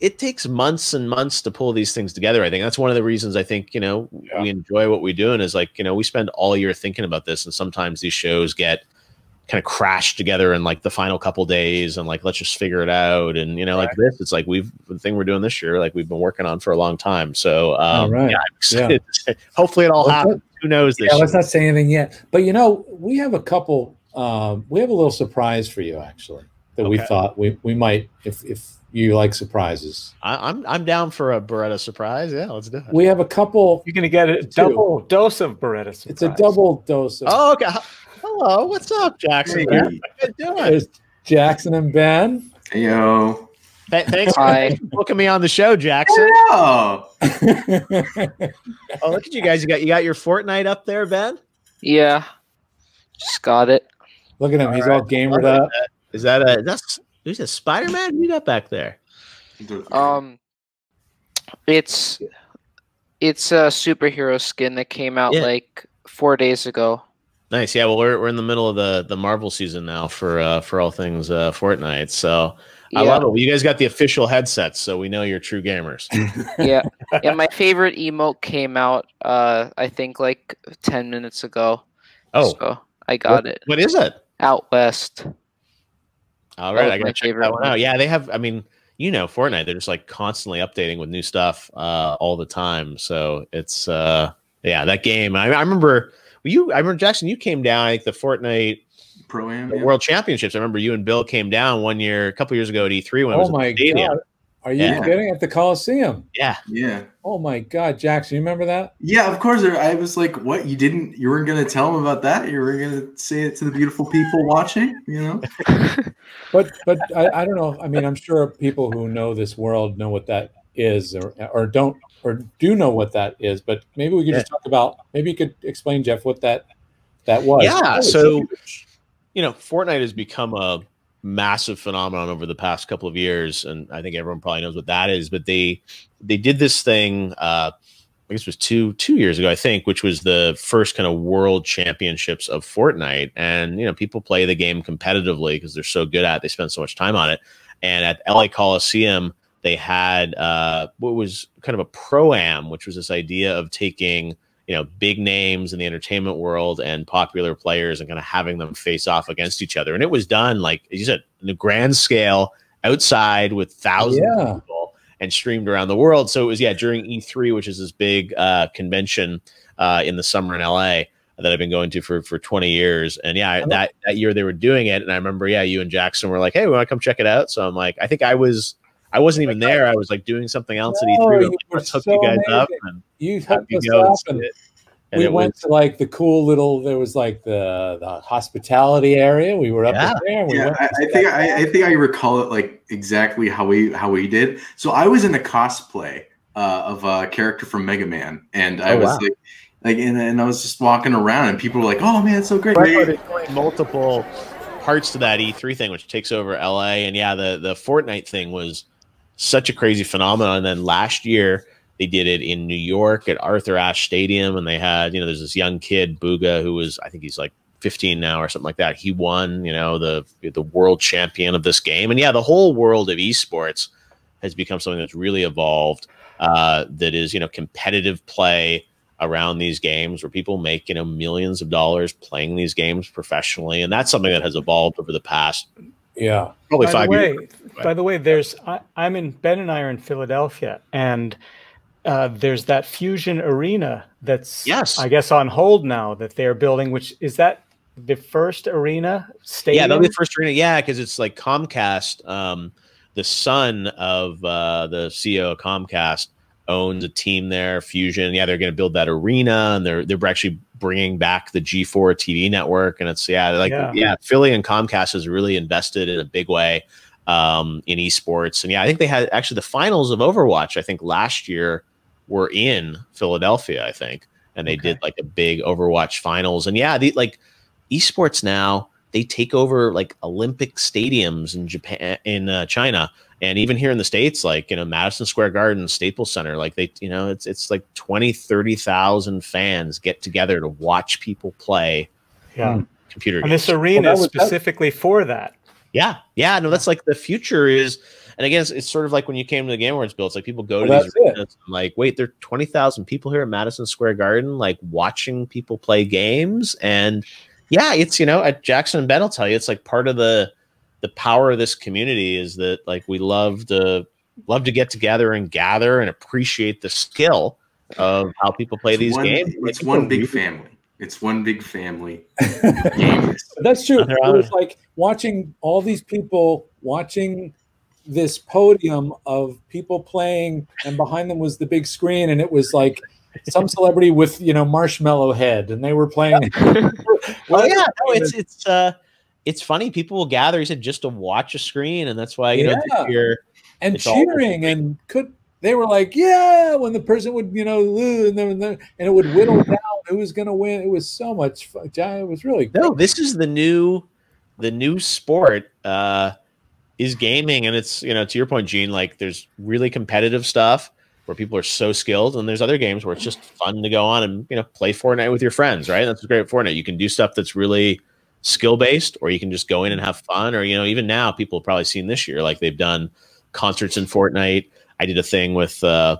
it takes months and months to pull these things together. I think that's one of the reasons I think, you know, Yeah. we enjoy what we do. And is like, you know, we spend all year thinking about this. And sometimes these shows get kind of crashed together in like the final couple days and like, let's just figure it out. And, you know, like this, it's like we've the thing we're doing this year, like we've been working on for a long time. So, um, right. yeah, I'm. <laughs> Hopefully it all Let's happens. Who knows this Yeah, year? let's not say anything yet. But you know, we have a couple. Um, we have a little surprise for you, actually, that we thought we, we might, if if you like surprises. I, I'm, I'm down for a Barretta surprise. Yeah, let's do it. We have a couple. You're going to get a double dose of Barretta. It's a double dose. Of, Oh, okay. Hello. What's up, Jackson? Hey. How you doing? There's Jackson and Ben. Yo. Th- thanks Hi. for booking me on the show, Jackson. Oh. <laughs> Oh, look at you guys! You got you got your Fortnite up there, Ben. Yeah. Just got it. Look at him. He's all gamered up. it. Is that a that's who's a Spider Man? Who you got back there? Um it's it's a superhero skin that came out Yeah. like 4 days ago. Nice. Yeah. Well, we're, we're in the middle of the the Marvel season now for uh for all things uh Fortnite. So I Yeah. love it. Well, you guys got the official headsets, so we know you're true gamers. <laughs> yeah. Yeah, my favorite emote came out uh I think like 10 minutes ago. Oh, So I got what- it. What is it? Out west. All That right, was I gotta check that one one. out. Yeah, they have. I mean, you know, Fortnite. They're just like constantly updating with new stuff uh, all the time. So it's uh, yeah, that game. I, I remember you. I remember Jackson. You came down. I think the Fortnite Pro am. Yeah. World Championships. I remember you and Bill came down one year, a couple years ago at E3 when it was Oh my the stadium. god! Are you Yeah. kidding? At the Coliseum? Yeah, yeah. Oh my god, Jackson, you remember that? Yeah, of course. I was like, "What? You didn't? You weren't going to tell them about that? You were going to say it to the beautiful people watching? You know? <laughs> But but I, I don't know. I mean, I'm sure people who know this world know what that is, or or don't or do know what that is. But maybe we could just talk about. Maybe you could explain, Geoff, what that that was. Yeah, oh, That was so- huge. you know, Fortnite has become a massive phenomenon over the past couple of years, and I think everyone probably knows what that is. But they they did this thing. Uh, I guess it was two two years ago, I think, which was the first kind of world championships of Fortnite. And you know, people play the game competitively because they're so good at it. They spend so much time on it. And at LA Coliseum, they had uh, what was kind of a pro am, which was this idea of taking you know big names in the entertainment world and popular players and kind of having them face off against each other. And it was done like as you said, in a grand scale outside with thousands Yeah. of people and streamed around the world. So it was yeah during E3, which is this big uh, convention uh, in the summer in LA that I've been going to for for 20 years. And yeah, that that year they were doing it, and I remember yeah, you and Jackson were like, hey, we want to come check it out. So I'm like, I think I was. I wasn't even there. I was like doing something else at E3. No, I'm you like, were Let's so you guys up and You have hooked us go up, see and it. And we went was- to like the cool little. There was like the the hospitality area. We were up Yeah. there. And we yeah, went I, I think I, I think I recall it like exactly how we how we did. So I was in a cosplay uh, of a character from Mega Man, and I Oh, was wow. like, like, and, and I was just walking around, and people were like, "Oh man, it's so great!" Right, but it's only multiple parts to that E3 thing, which takes over LA. And yeah, the the Fortnite thing was such a crazy phenomenon. And then last year they did it in New York at Arthur Ashe Stadium, and they had you know there's this young kid Bugha who was I think he's like 15 now or something like that. He won you know the the world champion of this game, and yeah, the whole world of esports has become something that's really evolved. Uh, that is you know competitive play around these games where people make you know millions of dollars playing these games professionally and that's something that has evolved over the past Yeah. probably by five the years way, by the way, there's I, I'm in Ben and I are in Philadelphia, and uh, there's that Fusion Arena that's Yes. I guess on hold now that they're building. Which is that the first arena stadium? yeah that'll be the first arena yeah because it's like comcast um, the son of uh, the ceo of comcast owns a team there fusion yeah they're going to build that arena and they're they're actually bringing back the g4 tv network and it's yeah like Yeah. yeah, philly and comcast has really invested in a big way um, in esports and yeah i think they had actually the finals of overwatch i think last year were in philadelphia i think and they Okay. did like a big overwatch finals and yeah the, like esports now they take over like olympic stadiums in japan in uh, china and even here in the states like you know madison square garden staples center like they you know it's it's like 20 30,000 fans get together to watch people play yeah. computer And games this arena that is was- that- specifically for that. Yeah. Yeah no that's like the future is and again it's, it's sort of like when you came to the game awards bill it's like people go to these that's arenas and like wait there are 20,000 people here at madison square garden like watching people play games? And yeah it's you know at jackson and ben will tell you it's like part of the the power of this community is that like we love to love to get together and gather and appreciate the skill of how people play It's these one, games. It's Like, one big really- family. It's one big family. <laughs> That's true. They're It was like watching all these people watching this podium of people playing, and behind them was the big screen, and it was like some celebrity with you know marshmallow head, and they were playing. <laughs> <laughs> Well, yeah, no, it's it's uh, it's funny. People will gather. He said just to watch a screen, and that's why you know Yeah. this year and cheering and could they were like yeah when the person would you know lose and then and it would whittle down who was going to win it was so much fun it was really No, this is the new the new sport uh is gaming and it's you know to your point Gene like there's really competitive stuff where people are so skilled and there's other games where it's just fun to go on and you know play Fortnite with your friends, right? That's great at Fortnite. You can do stuff that's really skill based or you can just go in and have fun or you know even now people have probably seen this year like they've done concerts in Fortnite. I did a thing with uh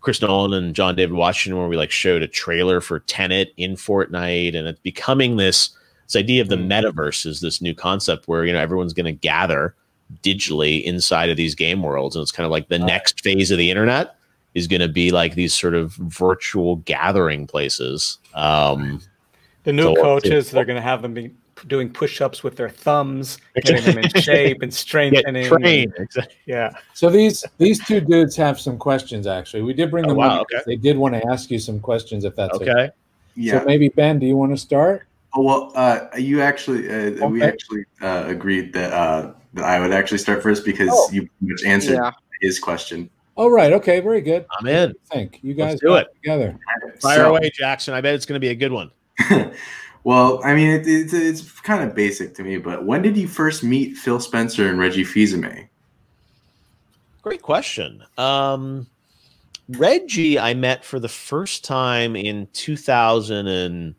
Chris Nolan and John David Washington where we like showed a trailer for Tenet in Fortnite and it's becoming this This idea of the Mm. metaverse is this new concept where you know everyone's going to gather digitally inside of these game worlds, and it's kind of like the next phase of the internet is going to be like these sort of virtual gathering places. Um, The new So coaches, they're going to have them be doing push-ups with their thumbs, <laughs> getting them in shape and get strengthening. trained. Exactly. Yeah. So these these two dudes have some questions. Actually, we did bring Oh, them wow, up because They did want to ask you some questions. If that's okay. Okay. Yeah. So maybe Ben, do you want to start? Oh, well, uh, you actually, uh, we actually uh, agreed that uh, that I would actually start first because Oh. you pretty much answered Yeah. his question. Oh, right. Okay. Very good. I'm in. Think you Let's guys do it. together. Fire So- away, Jackson. I bet it's going to be a good one. <laughs> well, I mean, it, it's it's kind of basic to me, but when did you first meet Phil Spencer and Reggie Fils-Aimé? Great question. Um, Reggie, I met for the first time in 2000 and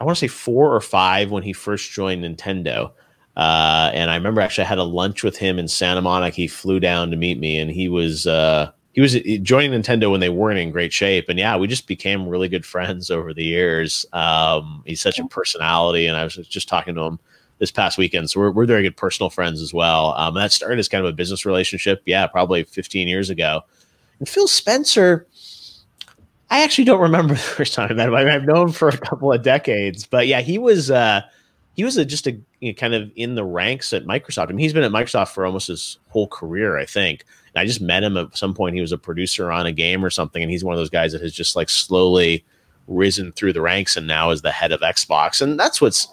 I want to say four or five when he first joined Nintendo. Uh, and I remember actually I had a lunch with him in Santa Monica. He flew down to meet me, and he was uh, he was joining Nintendo when they weren't in great shape. And yeah, we just became really good friends over the years. Um, he's such a personality, and I was just talking to him this past weekend. So we're, we're very good personal friends as well. Um, that started as kind of a business relationship. Yeah, probably 15 years ago. And Phil Spencer, I actually don't remember <laughs> the first time I met him. I I've known him for a couple of decades, but yeah, he was uh, he was a, just a you know, kind of in the ranks at Microsoft. I mean, he's been at Microsoft for almost his whole career, I think. I just met him at some point. He was a producer on a game or something, and he's one of those guys that has just like slowly risen through the ranks and now is the head of Xbox. And that's what's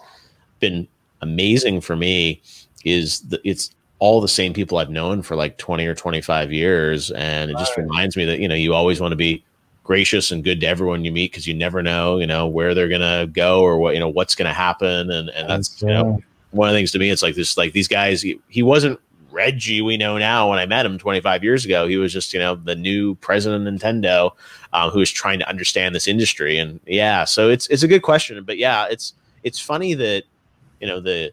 been amazing for me is that it's all the same people I've known for like 20 or 25 years. And it just reminds me that, you know, you always want to be gracious and good to everyone you meet because you never know, you know, where they're going to go or what, you know, what's going to happen. And, and that's, you know, one of the things to me, it's like this, like these guys, he, he wasn't Reggie we know now when I met him 25 years ago. He was just, you know, the new president of Nintendo um, who was trying to understand this industry. And yeah, so it's, it's a good question, but yeah, it's, it's funny that, you know, the,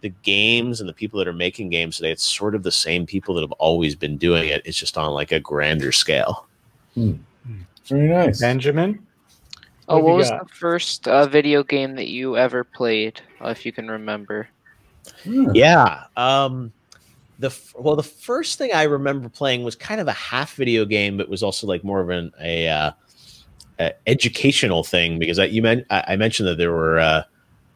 the games and the people that are making games today, it's sort of the same people that have always been doing it. It's just on like a grander scale. Very nice. Benjamin. Oh, have what was got? the first uh, video game that you ever played, uh, if you can remember? Hmm. Yeah. Um, the well, the first thing I remember playing was kind of a half video game, but was also like more of an a, uh, a educational thing because I you meant I I mentioned that there were uh,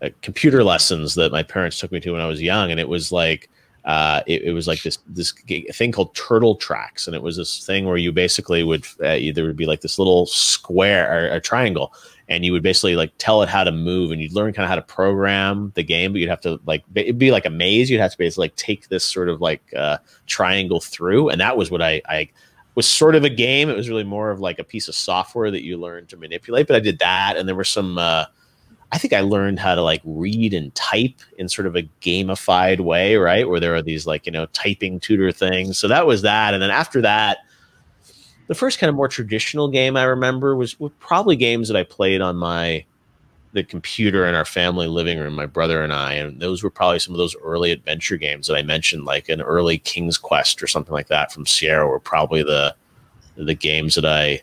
uh, computer lessons that my parents took me to when I was young, and it was like uh, it, it was like this this thing called Turtle Tracks, and it was this thing where you basically would uh, there would be like this little square or a triangle, and you would basically like tell it how to move, and you'd learn kind of how to program the game, but you'd have to like it'd be like a maze. You'd have to basically like take this sort of like uh, triangle through, and that was what I I was sort of a game. It was really more of like a piece of software that you learned to manipulate. But I did that, and there were some. Uh, I think I learned how to like read and type in sort of a gamified way, right? Where there are these like you know typing tutor things. So that was that, and then after that, the first kind of more traditional game I remember was, was probably games that I played on my the computer in our family living room, my brother and I, and those were probably some of those early adventure games that I mentioned, like an early King's Quest or something like that from Sierra, were probably the the games that I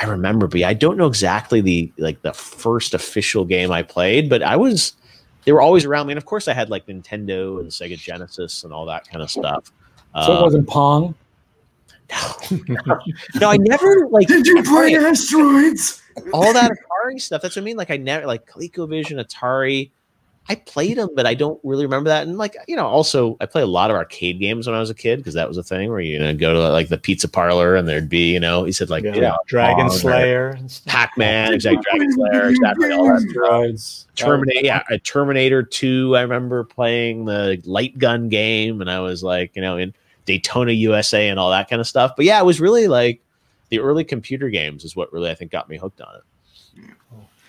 I remember. But I don't know exactly the like the first official game I played, but I was they were always around me, and of course I had like Nintendo and Sega Genesis and all that kind of stuff. So it wasn't um, Pong. No, <laughs> no, I never like Did you play asteroids? all that Atari stuff. That's what I mean. Like I never like ColecoVision, Atari. I played them, but I don't really remember that. And like you know, also I played a lot of arcade games when I was a kid because that was a thing where you know go to like the pizza parlor and there'd be you know he said like Yeah. you know Dragon's Lair. Pac Man, exactly Dragon's Lair, <laughs> exactly all that. Droids. Terminator, yeah, a Terminator Two. I remember playing the light gun game, and I was like, you know, in Daytona USA and all that kind of stuff. But yeah, it was really like the early computer games is what really I think got me hooked on it.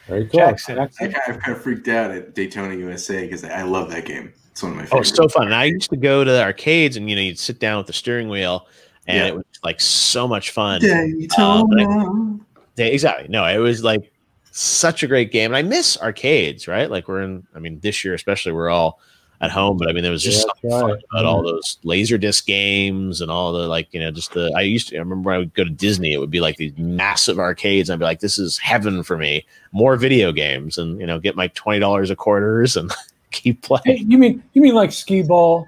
Very cool. Jackson. I Jackson. kind of, freaked out at Daytona USA because I love that game. It's one of my Oh, favorites. it's so fun! And I used to go to the arcades, and you know, you'd sit down with the steering wheel, and Yeah. it was like so much fun. Daytona. Uh, yeah, exactly. No, it was like such a great game, and I miss arcades. Right, like we're in. I mean, this year especially, we're all at home. But I mean, there was just Yeah, something right. about all those laser disc games and all the like, you know, just the. I used to I remember when I would go to Disney, it would be like these massive arcades. And I'd be like, this is heaven for me. More video games, and you know, get my twenty dollars a quarters and <laughs> keep playing. you mean you mean like skee ball?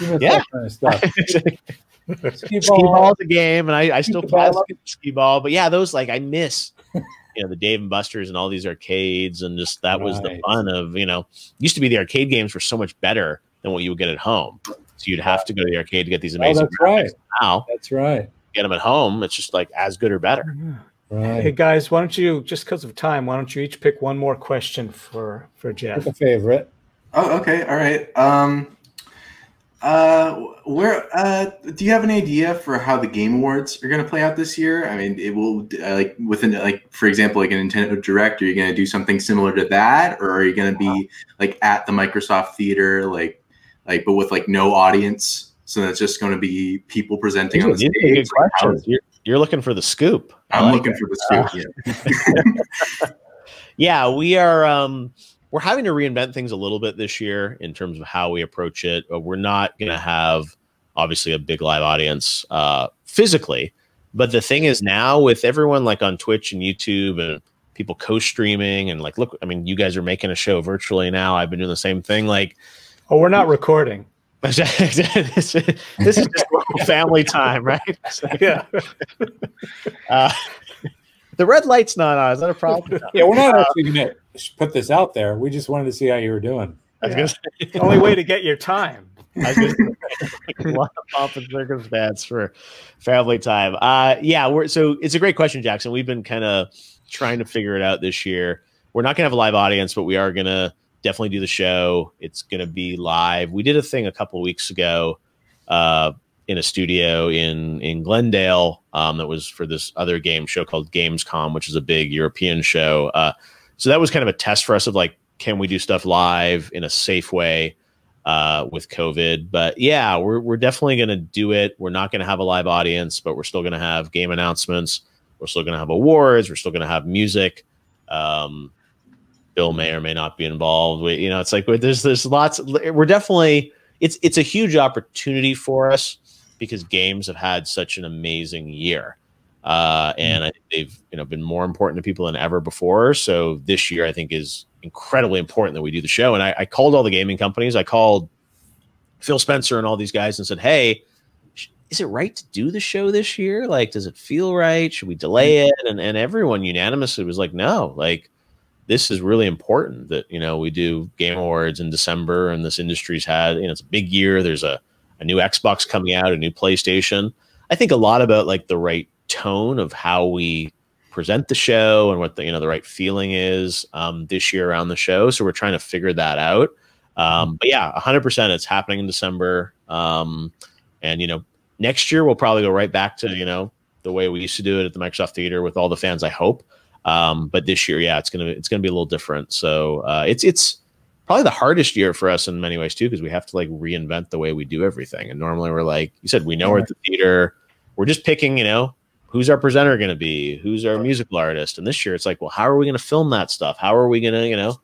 You mean Yeah. kind of stuff. <laughs> Skee Skee ball ball. is a game, and I, I still play ball. skee ball. But yeah, those like I miss. You know the Dave and Buster's and all these arcades, and just that was the fun of you know. Used to be the arcade games were so much better than what you would get at home. So you'd have to go to the arcade to get these amazing. Oh, amazing. that's right. Now That's right. get them at home, it's just like as good or better. Hey Right. guys, why don't you just because of time, why don't you each pick one more question for for Geoff? Pick a favorite. Oh, okay, all right. Um, uh, where uh, do you have an idea for how the Game Awards are going to play out this year? I mean, it will uh, like within like for example, like a Nintendo Direct. Are you going to do something similar to that, or are you going to be like at the Microsoft Theater, like like but with like no audience? So that's just going to be people presenting on the are good. Like, questions. You're, you're looking for the scoop. I'm like looking it. for the scoop. yeah. <laughs> yeah we are um we're having to reinvent things a little bit this year in terms of how we approach it Uh, we're not going to have obviously a big live audience uh physically. But the thing is now with everyone like on twitch and youtube and people co-streaming and like look i mean you guys are making a show virtually now. I've been doing the same thing like Oh, we're not recording. <laughs> this is just family time right? <laughs> So, Yeah. uh, <laughs> the red light's not on. Is that a problem? Yeah, we're not actually going to put this out there. We just wanted to see how you were doing. I was gonna The only way to get your time. I was gonna say, a lot of pomp and circumstance for family time. Uh, yeah, we're so it's a great question, Jackson. We've been kind of trying to figure it out this year. We're not gonna have a live audience, but we are gonna definitely do the show. It's gonna be live. We did a thing a couple weeks ago uh, in a studio in in Glendale um, that was for this other game show called Gamescom, which is a big European show. Uh, so that was kind of a test for us of like, can we do stuff live in a safe way? uh, with COVID. But yeah, we're we're definitely going to do it. We're not going to have a live audience, but we're still going to have game announcements. We're still going to have awards. We're still going to have music. Um, Bill may or may not be involved. We, you know, it's like there's there's lots. We're definitely it's it's a huge opportunity for us because games have had such an amazing year. Uh, and I think they've you know been more important to people than ever before. So this year, I think is incredibly important that we do the show. And I, I called all the gaming companies. I called Phil Spencer and all these guys and said, "Hey, is it right to do the show this year? Like, does it feel right? Should we delay it?" And and everyone unanimously was like, "No, like." This is really important that you know we do Game Awards in December, and this industry's had you know it's a big year. There's a, a new Xbox coming out, a new PlayStation. I think a lot about like the right tone of how we present the show and what the you know the right feeling is um, this year around the show. So we're trying to figure that out. Um, but yeah, 100%. It's happening in December, um, and you know next year we'll probably go right back to you know the way we used to do it at the Microsoft Theater with all the fans. I hope. Um, but this year, yeah, it's gonna it's gonna be a little different. So uh, it's it's probably the hardest year for us in many ways too because we have to like reinvent the way we do everything. And normally we're like you said, we know we're at the theater. We're just picking, you know, who's our presenter going to be who's our musical artist and this year it's like well how are we going to film that stuff how are we going to you know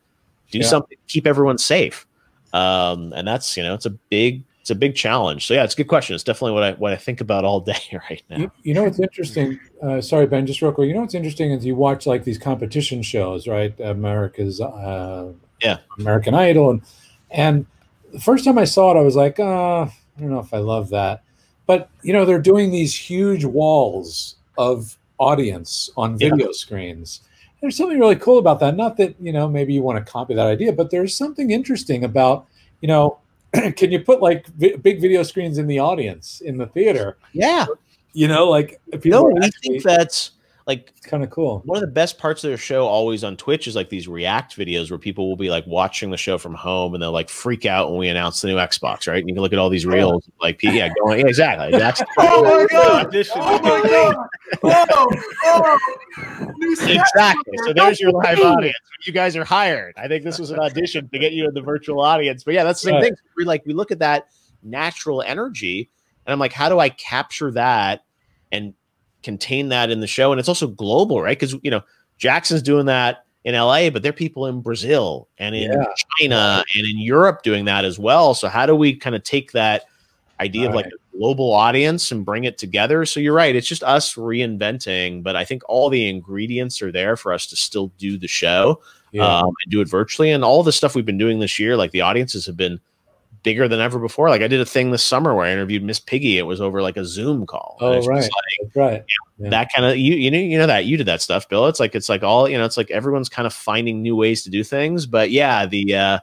do Yeah. something to keep everyone safe um and that's you know it's a big it's a big challenge so yeah it's a good question it's definitely what i what i think about all <laughs> day right now You, you know what's interesting? Uh, sorry, Ben, just real quick. You know what's interesting is you watch like these competition shows, right? America's uh, Yeah. American Idol, and and the first time I saw it, I was like, uh, I don't know if I love that. But you know, they're doing these huge walls of audience on Yeah. video screens. There's something really cool about that. Not that you know maybe you want to copy that idea, but there's something interesting about you know. <clears throat> Can you put like vi- big video screens in the audience in the theater? yeah You know, like if you no people we think that's like it's kind of cool. one of the best parts of their show always on Twitch is like these react videos where people will be like watching the show from home and they'll like freak out when we announce the new Xbox, right? And you can look at all these oh. reels, like yeah, going yeah, exactly. That's <laughs> Oh my god! Oh my god! Oh, oh. Exactly. So there's your live audience. You guys are hired. I think this was an audition to get you in the virtual audience. But yeah, that's the same Right. thing. We like we look at that natural energy, and I'm like, how do I capture that and contain that in the show? And it's also global, right? Because you know Jackson's doing that in LA, but there are people in Brazil and in Yeah. China and in Europe doing that as well. So how do we kind of take that idea of like Right. a global audience and bring it together? So you're right, it's just us reinventing, but I think all the ingredients are there for us to still do the show Yeah. um, and do it virtually. And all the stuff we've been doing this year, like the audiences have been bigger than ever before. Like I did a thing this summer where I interviewed Miss Piggy. It was over like a Zoom call. Oh, it's just right. like, That's right. Yeah. that kind of you you know you know that you did that stuff, Bill. It's like it's like all you know. It's like everyone's kind of finding new ways to do things. But yeah, the uh,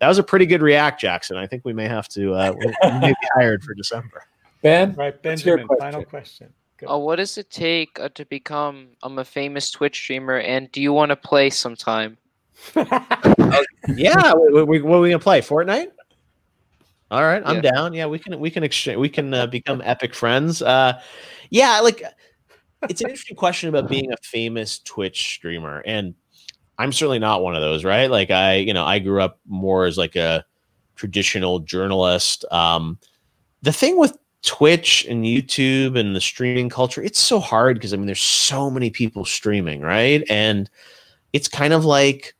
that was a pretty good react, Jackson. I think we may have to uh, we we may be <laughs> hired for December. Ben, Right, What's your Benjamin. Final question? question. Uh, what does it take uh, to become um, a famous Twitch streamer? And do you want to play sometime? <laughs> Yeah, we, we, what are we gonna play? Fortnite. All right, I'm Yeah. down. Yeah, we can we can exchange. We can uh, <laughs> become epic friends. Uh, yeah, like it's an interesting question about being a famous Twitch streamer, and I'm certainly not one of those, right? Like I, you know, I grew up more as like a traditional journalist. Um, the thing with Twitch and YouTube and the streaming culture, it's so hard because I mean, there's so many people streaming, right? And it's kind of like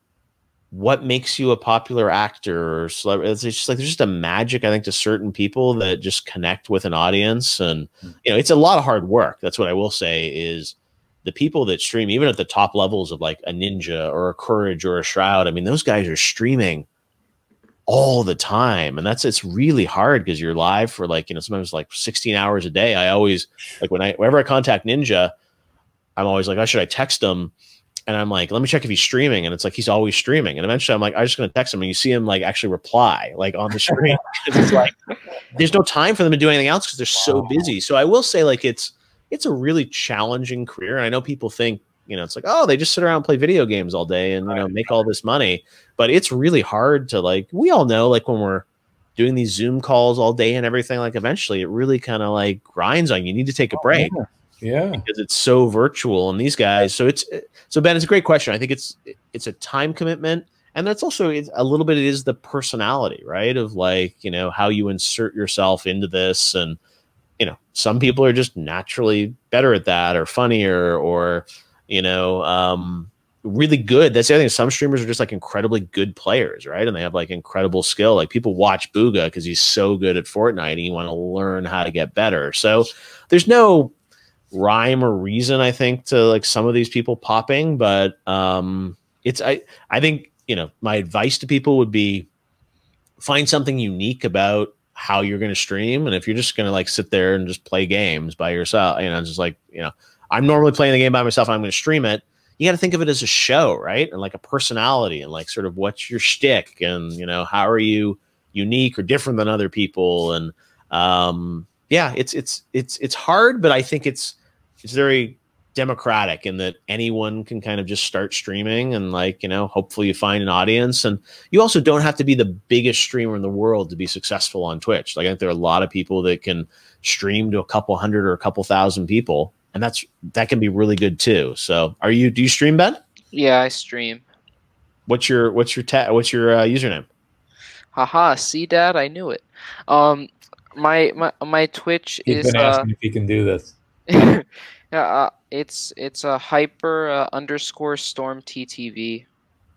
what makes you a popular actor or celebrity. It's just like there's just a magic, I think, to certain people that just connect with an audience, and hmm. you know, it's a lot of hard work. That's what I will say is the people that stream, even at the top levels of like a Ninja or a Courage or a Shroud. I mean, those guys are streaming all the time, and that's it's really hard because you're live for like you know sometimes like 16 hours a day. I always like when I whenever I contact Ninja, I'm always like, oh, should I text him? And I'm like, let me check if he's streaming. And it's like he's always streaming. And eventually I'm like, I'm just gonna text him and you see him like actually reply like on the screen. <laughs> it's like there's no time for them to do anything else because they're so busy. So I will say like it's it's a really challenging career. And I know people think, you know, it's like, oh, they just sit around and play video games all day and you know make all this money. But it's really hard to like we all know like when we're doing these Zoom calls all day and everything, like eventually it really kind of like grinds on you. You need to take a oh, break Yeah. Yeah. because it's so virtual and these guys so it's so ben it's a great question. I think it's it's a time commitment and that's also a little bit it is the personality right of like you know how you insert yourself into this and you know some people are just naturally better at that or funnier or you know um really good. That's the other thing. Some streamers are just like incredibly good players right and they have like incredible skill. Like people watch Bugha because he's so good at fortnite and you want to learn how to get better. So there's no rhyme or reason i think to like some of these people popping but um it's i i think you know my advice to people would be find something unique about how you're going to stream and if you're just going to like sit there and just play games by yourself you know just like you know i'm normally playing the game by myself and i'm going to stream it you got to think of it as a show right? And like a personality and like sort of what's your shtick and you know how are you unique or different than other people? And um yeah it's it's it's it's hard but i think it's it's very democratic in that anyone can kind of just start streaming and like you know hopefully you find an audience and you also don't have to be the biggest streamer in the world to be successful on twitch like i think there are a lot of people that can stream to a couple hundred or a couple thousand people and that's that can be really good too so are you do you stream ben Yeah, I stream. what's your what's your ta- what's your uh, username Haha, see, Dad, I knew it. Um, my my my Twitch He's is been uh, asking if he can do this. <laughs> yeah, uh, it's it's a hyper uh, underscore storm TTV.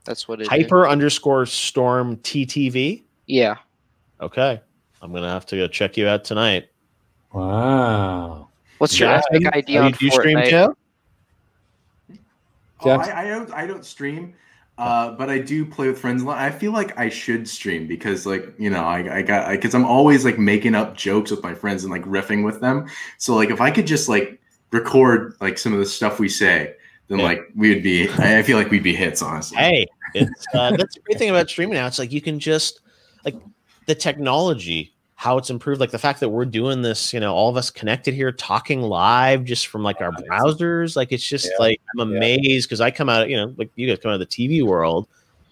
That's what it is. hyper underscore storm ttv Yeah. okay i'm gonna have to go check you out tonight Wow. What's your Jackson, epic ID are on you, do you stream Fortnite? too Oh, I, I don't. I don't stream, uh, but I do play with friends a lot. I feel like I should stream because, like, you know, I, I got because I'm always like making up jokes with my friends and like riffing with them. So, like, if I could just like record like some of the stuff we say, then Yeah. like we would be. I, I feel like we'd be hits, honestly. hey it's uh, that's the great thing about streaming now it's like you can just like the technology how it's improved like the fact that we're doing this you know all of us connected here talking live just from like our browsers like it's just Yeah. like i'm amazed because i come out you know like you guys come out of the tv world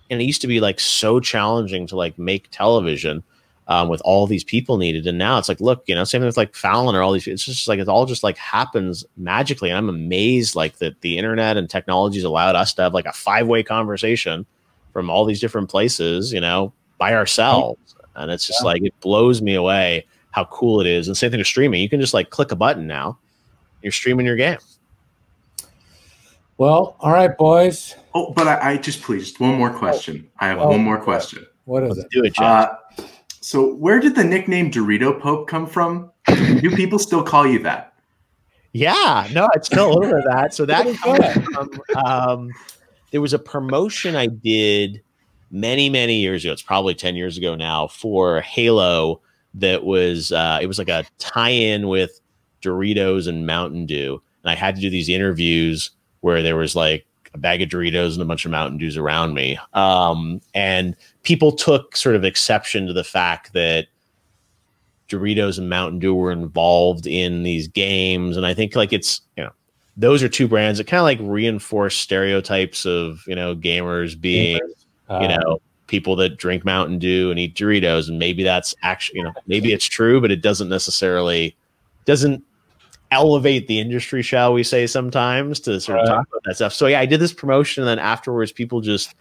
and it used to be like so challenging to like make television um, with all these people needed and now it's like look you know same thing with like fallon or all these it's just like it all just like happens magically and i'm amazed like that the internet and technologies allowed us to have like a five-way conversation from all these different places you know by ourselves and it's just Yeah. like it blows me away how cool it is and same thing with streaming you can just like click a button now you're streaming your game Well, all right, boys. Oh, but I, I just please just one more question. I have Oh. one more question. What is Let's it? do it, Geoff. Uh, so where did the nickname Dorito Pope come from? Do people still call you that? Yeah, no, it's still a little bit of that. So that comes from, um, there was a promotion I did many, many years ago. It's probably 10 years ago now for Halo that was, uh, it was like a tie in with Doritos and Mountain Dew. And I had to do these interviews where there was like a bag of Doritos and a bunch of Mountain Dews around me. Um, and people took sort of exception to the fact that Doritos and Mountain Dew were involved in these games. And I think like it's, you know, those are two brands that kind of like reinforce stereotypes of, you know, gamers being, Uh, you know, people that drink Mountain Dew and eat Doritos. And maybe that's actually, you know, maybe it's true, but it doesn't necessarily doesn't elevate the industry, shall we say, sometimes to sort of Right. talk about that stuff. So yeah, I did this promotion, and then afterwards, people just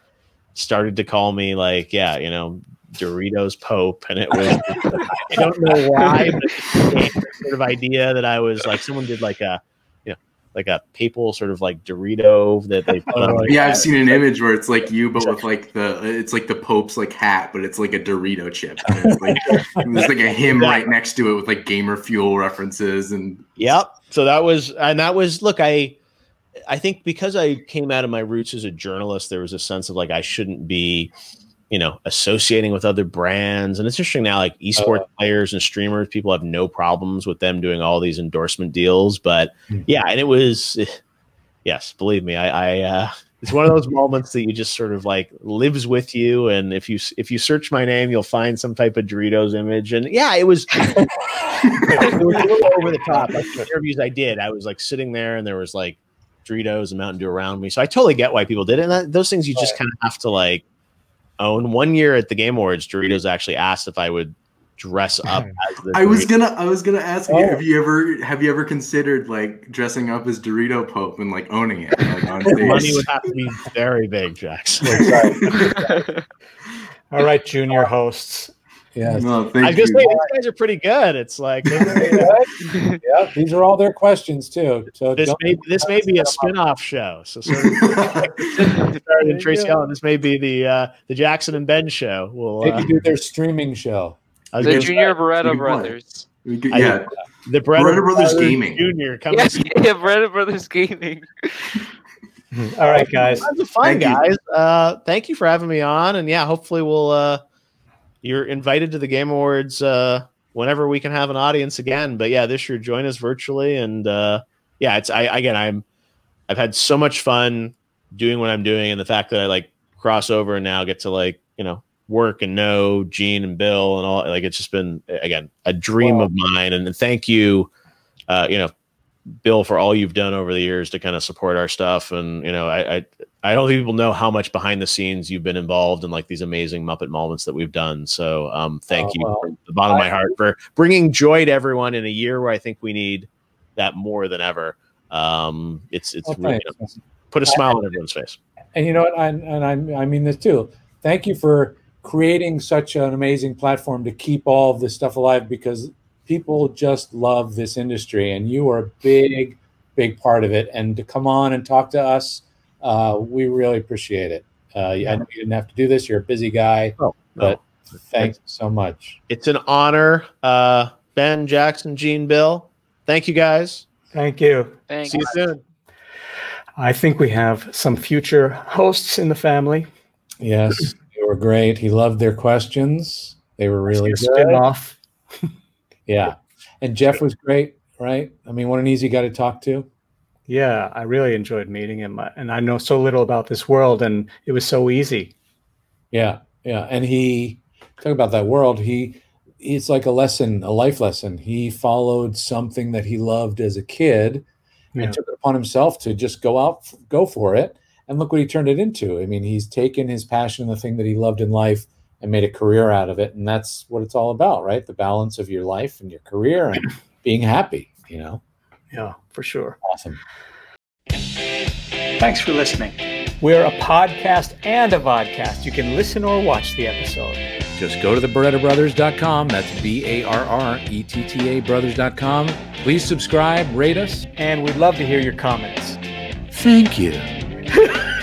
started to call me like, yeah, you know, Doritos Pope, and it was <laughs> I don't know why, but it became this sort of idea that I was like someone did like a you know like a papal sort of like Dorito that they put on like, Yeah, I've seen an image where it's like you, but with like the it's like the Pope's like hat, but it's like a Dorito chip. And it's like there's like a hymn right next to it with like gamer fuel references and Yep. So that was, and that was, look, I, I think because I came out of my roots as a journalist, there was a sense of like I shouldn't be, you know, associating with other brands. And it's interesting now, like esports players and streamers, people have no problems with them doing all these endorsement deals. But Mhm. yeah, and it was, <sighs> yes, believe me, I, I, uh, it's one of those moments that you just sort of like lives with you. And if you if you search my name, you'll find some type of Doritos image. And yeah, it was <laughs> it was a little over the top. Like the interviews I did, I was like sitting there and there was like Doritos and Mountain Dew around me. So I totally get why people did it. And that, those things you just kind of have to like own. One year at the Game Awards, Doritos actually asked if I would dress up <laughs> as the I was Dorito- gonna I was gonna ask you Oh. have you ever have you ever considered like dressing up as Dorito Pope and like owning it like on <laughs> stage? money would have to be very big, Jackson. <laughs> All right, junior hosts. Yes. No, I thank was gonna you. say these guys are pretty good. It's like <laughs> yeah, these are all their questions too. So this may this may be a spin-off show. So sort of started in Tracy Ellen. This may be the uh, the Jackson and Ben show. We'll they uh, could do their streaming show. The gonna Junior Barretta Good. Brothers. We could- I- yeah, the Barretta, Barretta Brothers Gaming. Junior coming. Yes, <laughs> yeah, Barretta Brothers Gaming. All right, guys. Tons of fun, Thank you. guys. Uh, thank you for having me on, and yeah, hopefully we'll. Uh, you're invited to the Game Awards uh, whenever we can have an audience again. But yeah, this year join us virtually, and uh, yeah, it's I again I'm I've had so much fun doing what I'm doing, and the fact that I like cross over and now get to like you know work and know Gene and Bill and all like it's just been again a dream Wow. of mine, and thank you, uh, you know. Bill, for all you've done over the years to kind of support our stuff, and you know, I, I I don't think people know how much behind the scenes you've been involved in like these amazing Muppet moments that we've done. So um, thank Oh, you well. from the bottom of my heart for bringing joy to everyone in a year where I think we need that more than ever. Um, it's it's really thanks. put a smile on everyone's face. And you know what? I, and I, I mean this too. Thank you for creating such an amazing platform to keep all of this stuff alive because people just love this industry, and you are a big, big part of it. And to come on and talk to us, uh, we really appreciate it. Uh, I know you didn't have to do this. You're a busy guy, Oh, but thanks so much. It's an honor. Uh, ben, Jackson, Gene, Bill, thank you guys. Thank you. Thanks. See you soon. I think we have some future hosts in the family. Yes, they were great. He loved their questions. They were really good. spin off. <laughs> Yeah. And Geoff was great, right? I mean, what an easy guy to talk to. Yeah, I really enjoyed meeting him, uh, and I know so little about this world, and it was so easy. Yeah. Yeah. And he talk about that world. He it's like a lesson, a life lesson. He followed something that he loved as a kid Yeah. and took it upon himself to just go out, go for it. And look what he turned it into. I mean, he's taken his passion, the thing that he loved in life, and made a career out of it. And that's what it's all about, right? The balance of your life and your career and being happy, you know? Yeah, for sure. Awesome. Thanks for listening. We're a podcast and a vodcast. You can listen or watch the episode. Just go to the BarrettaBrothers.com. That's B A R R E T T A Brothers.com. Please subscribe, rate us. And we'd love to hear your comments. Thank you. <laughs>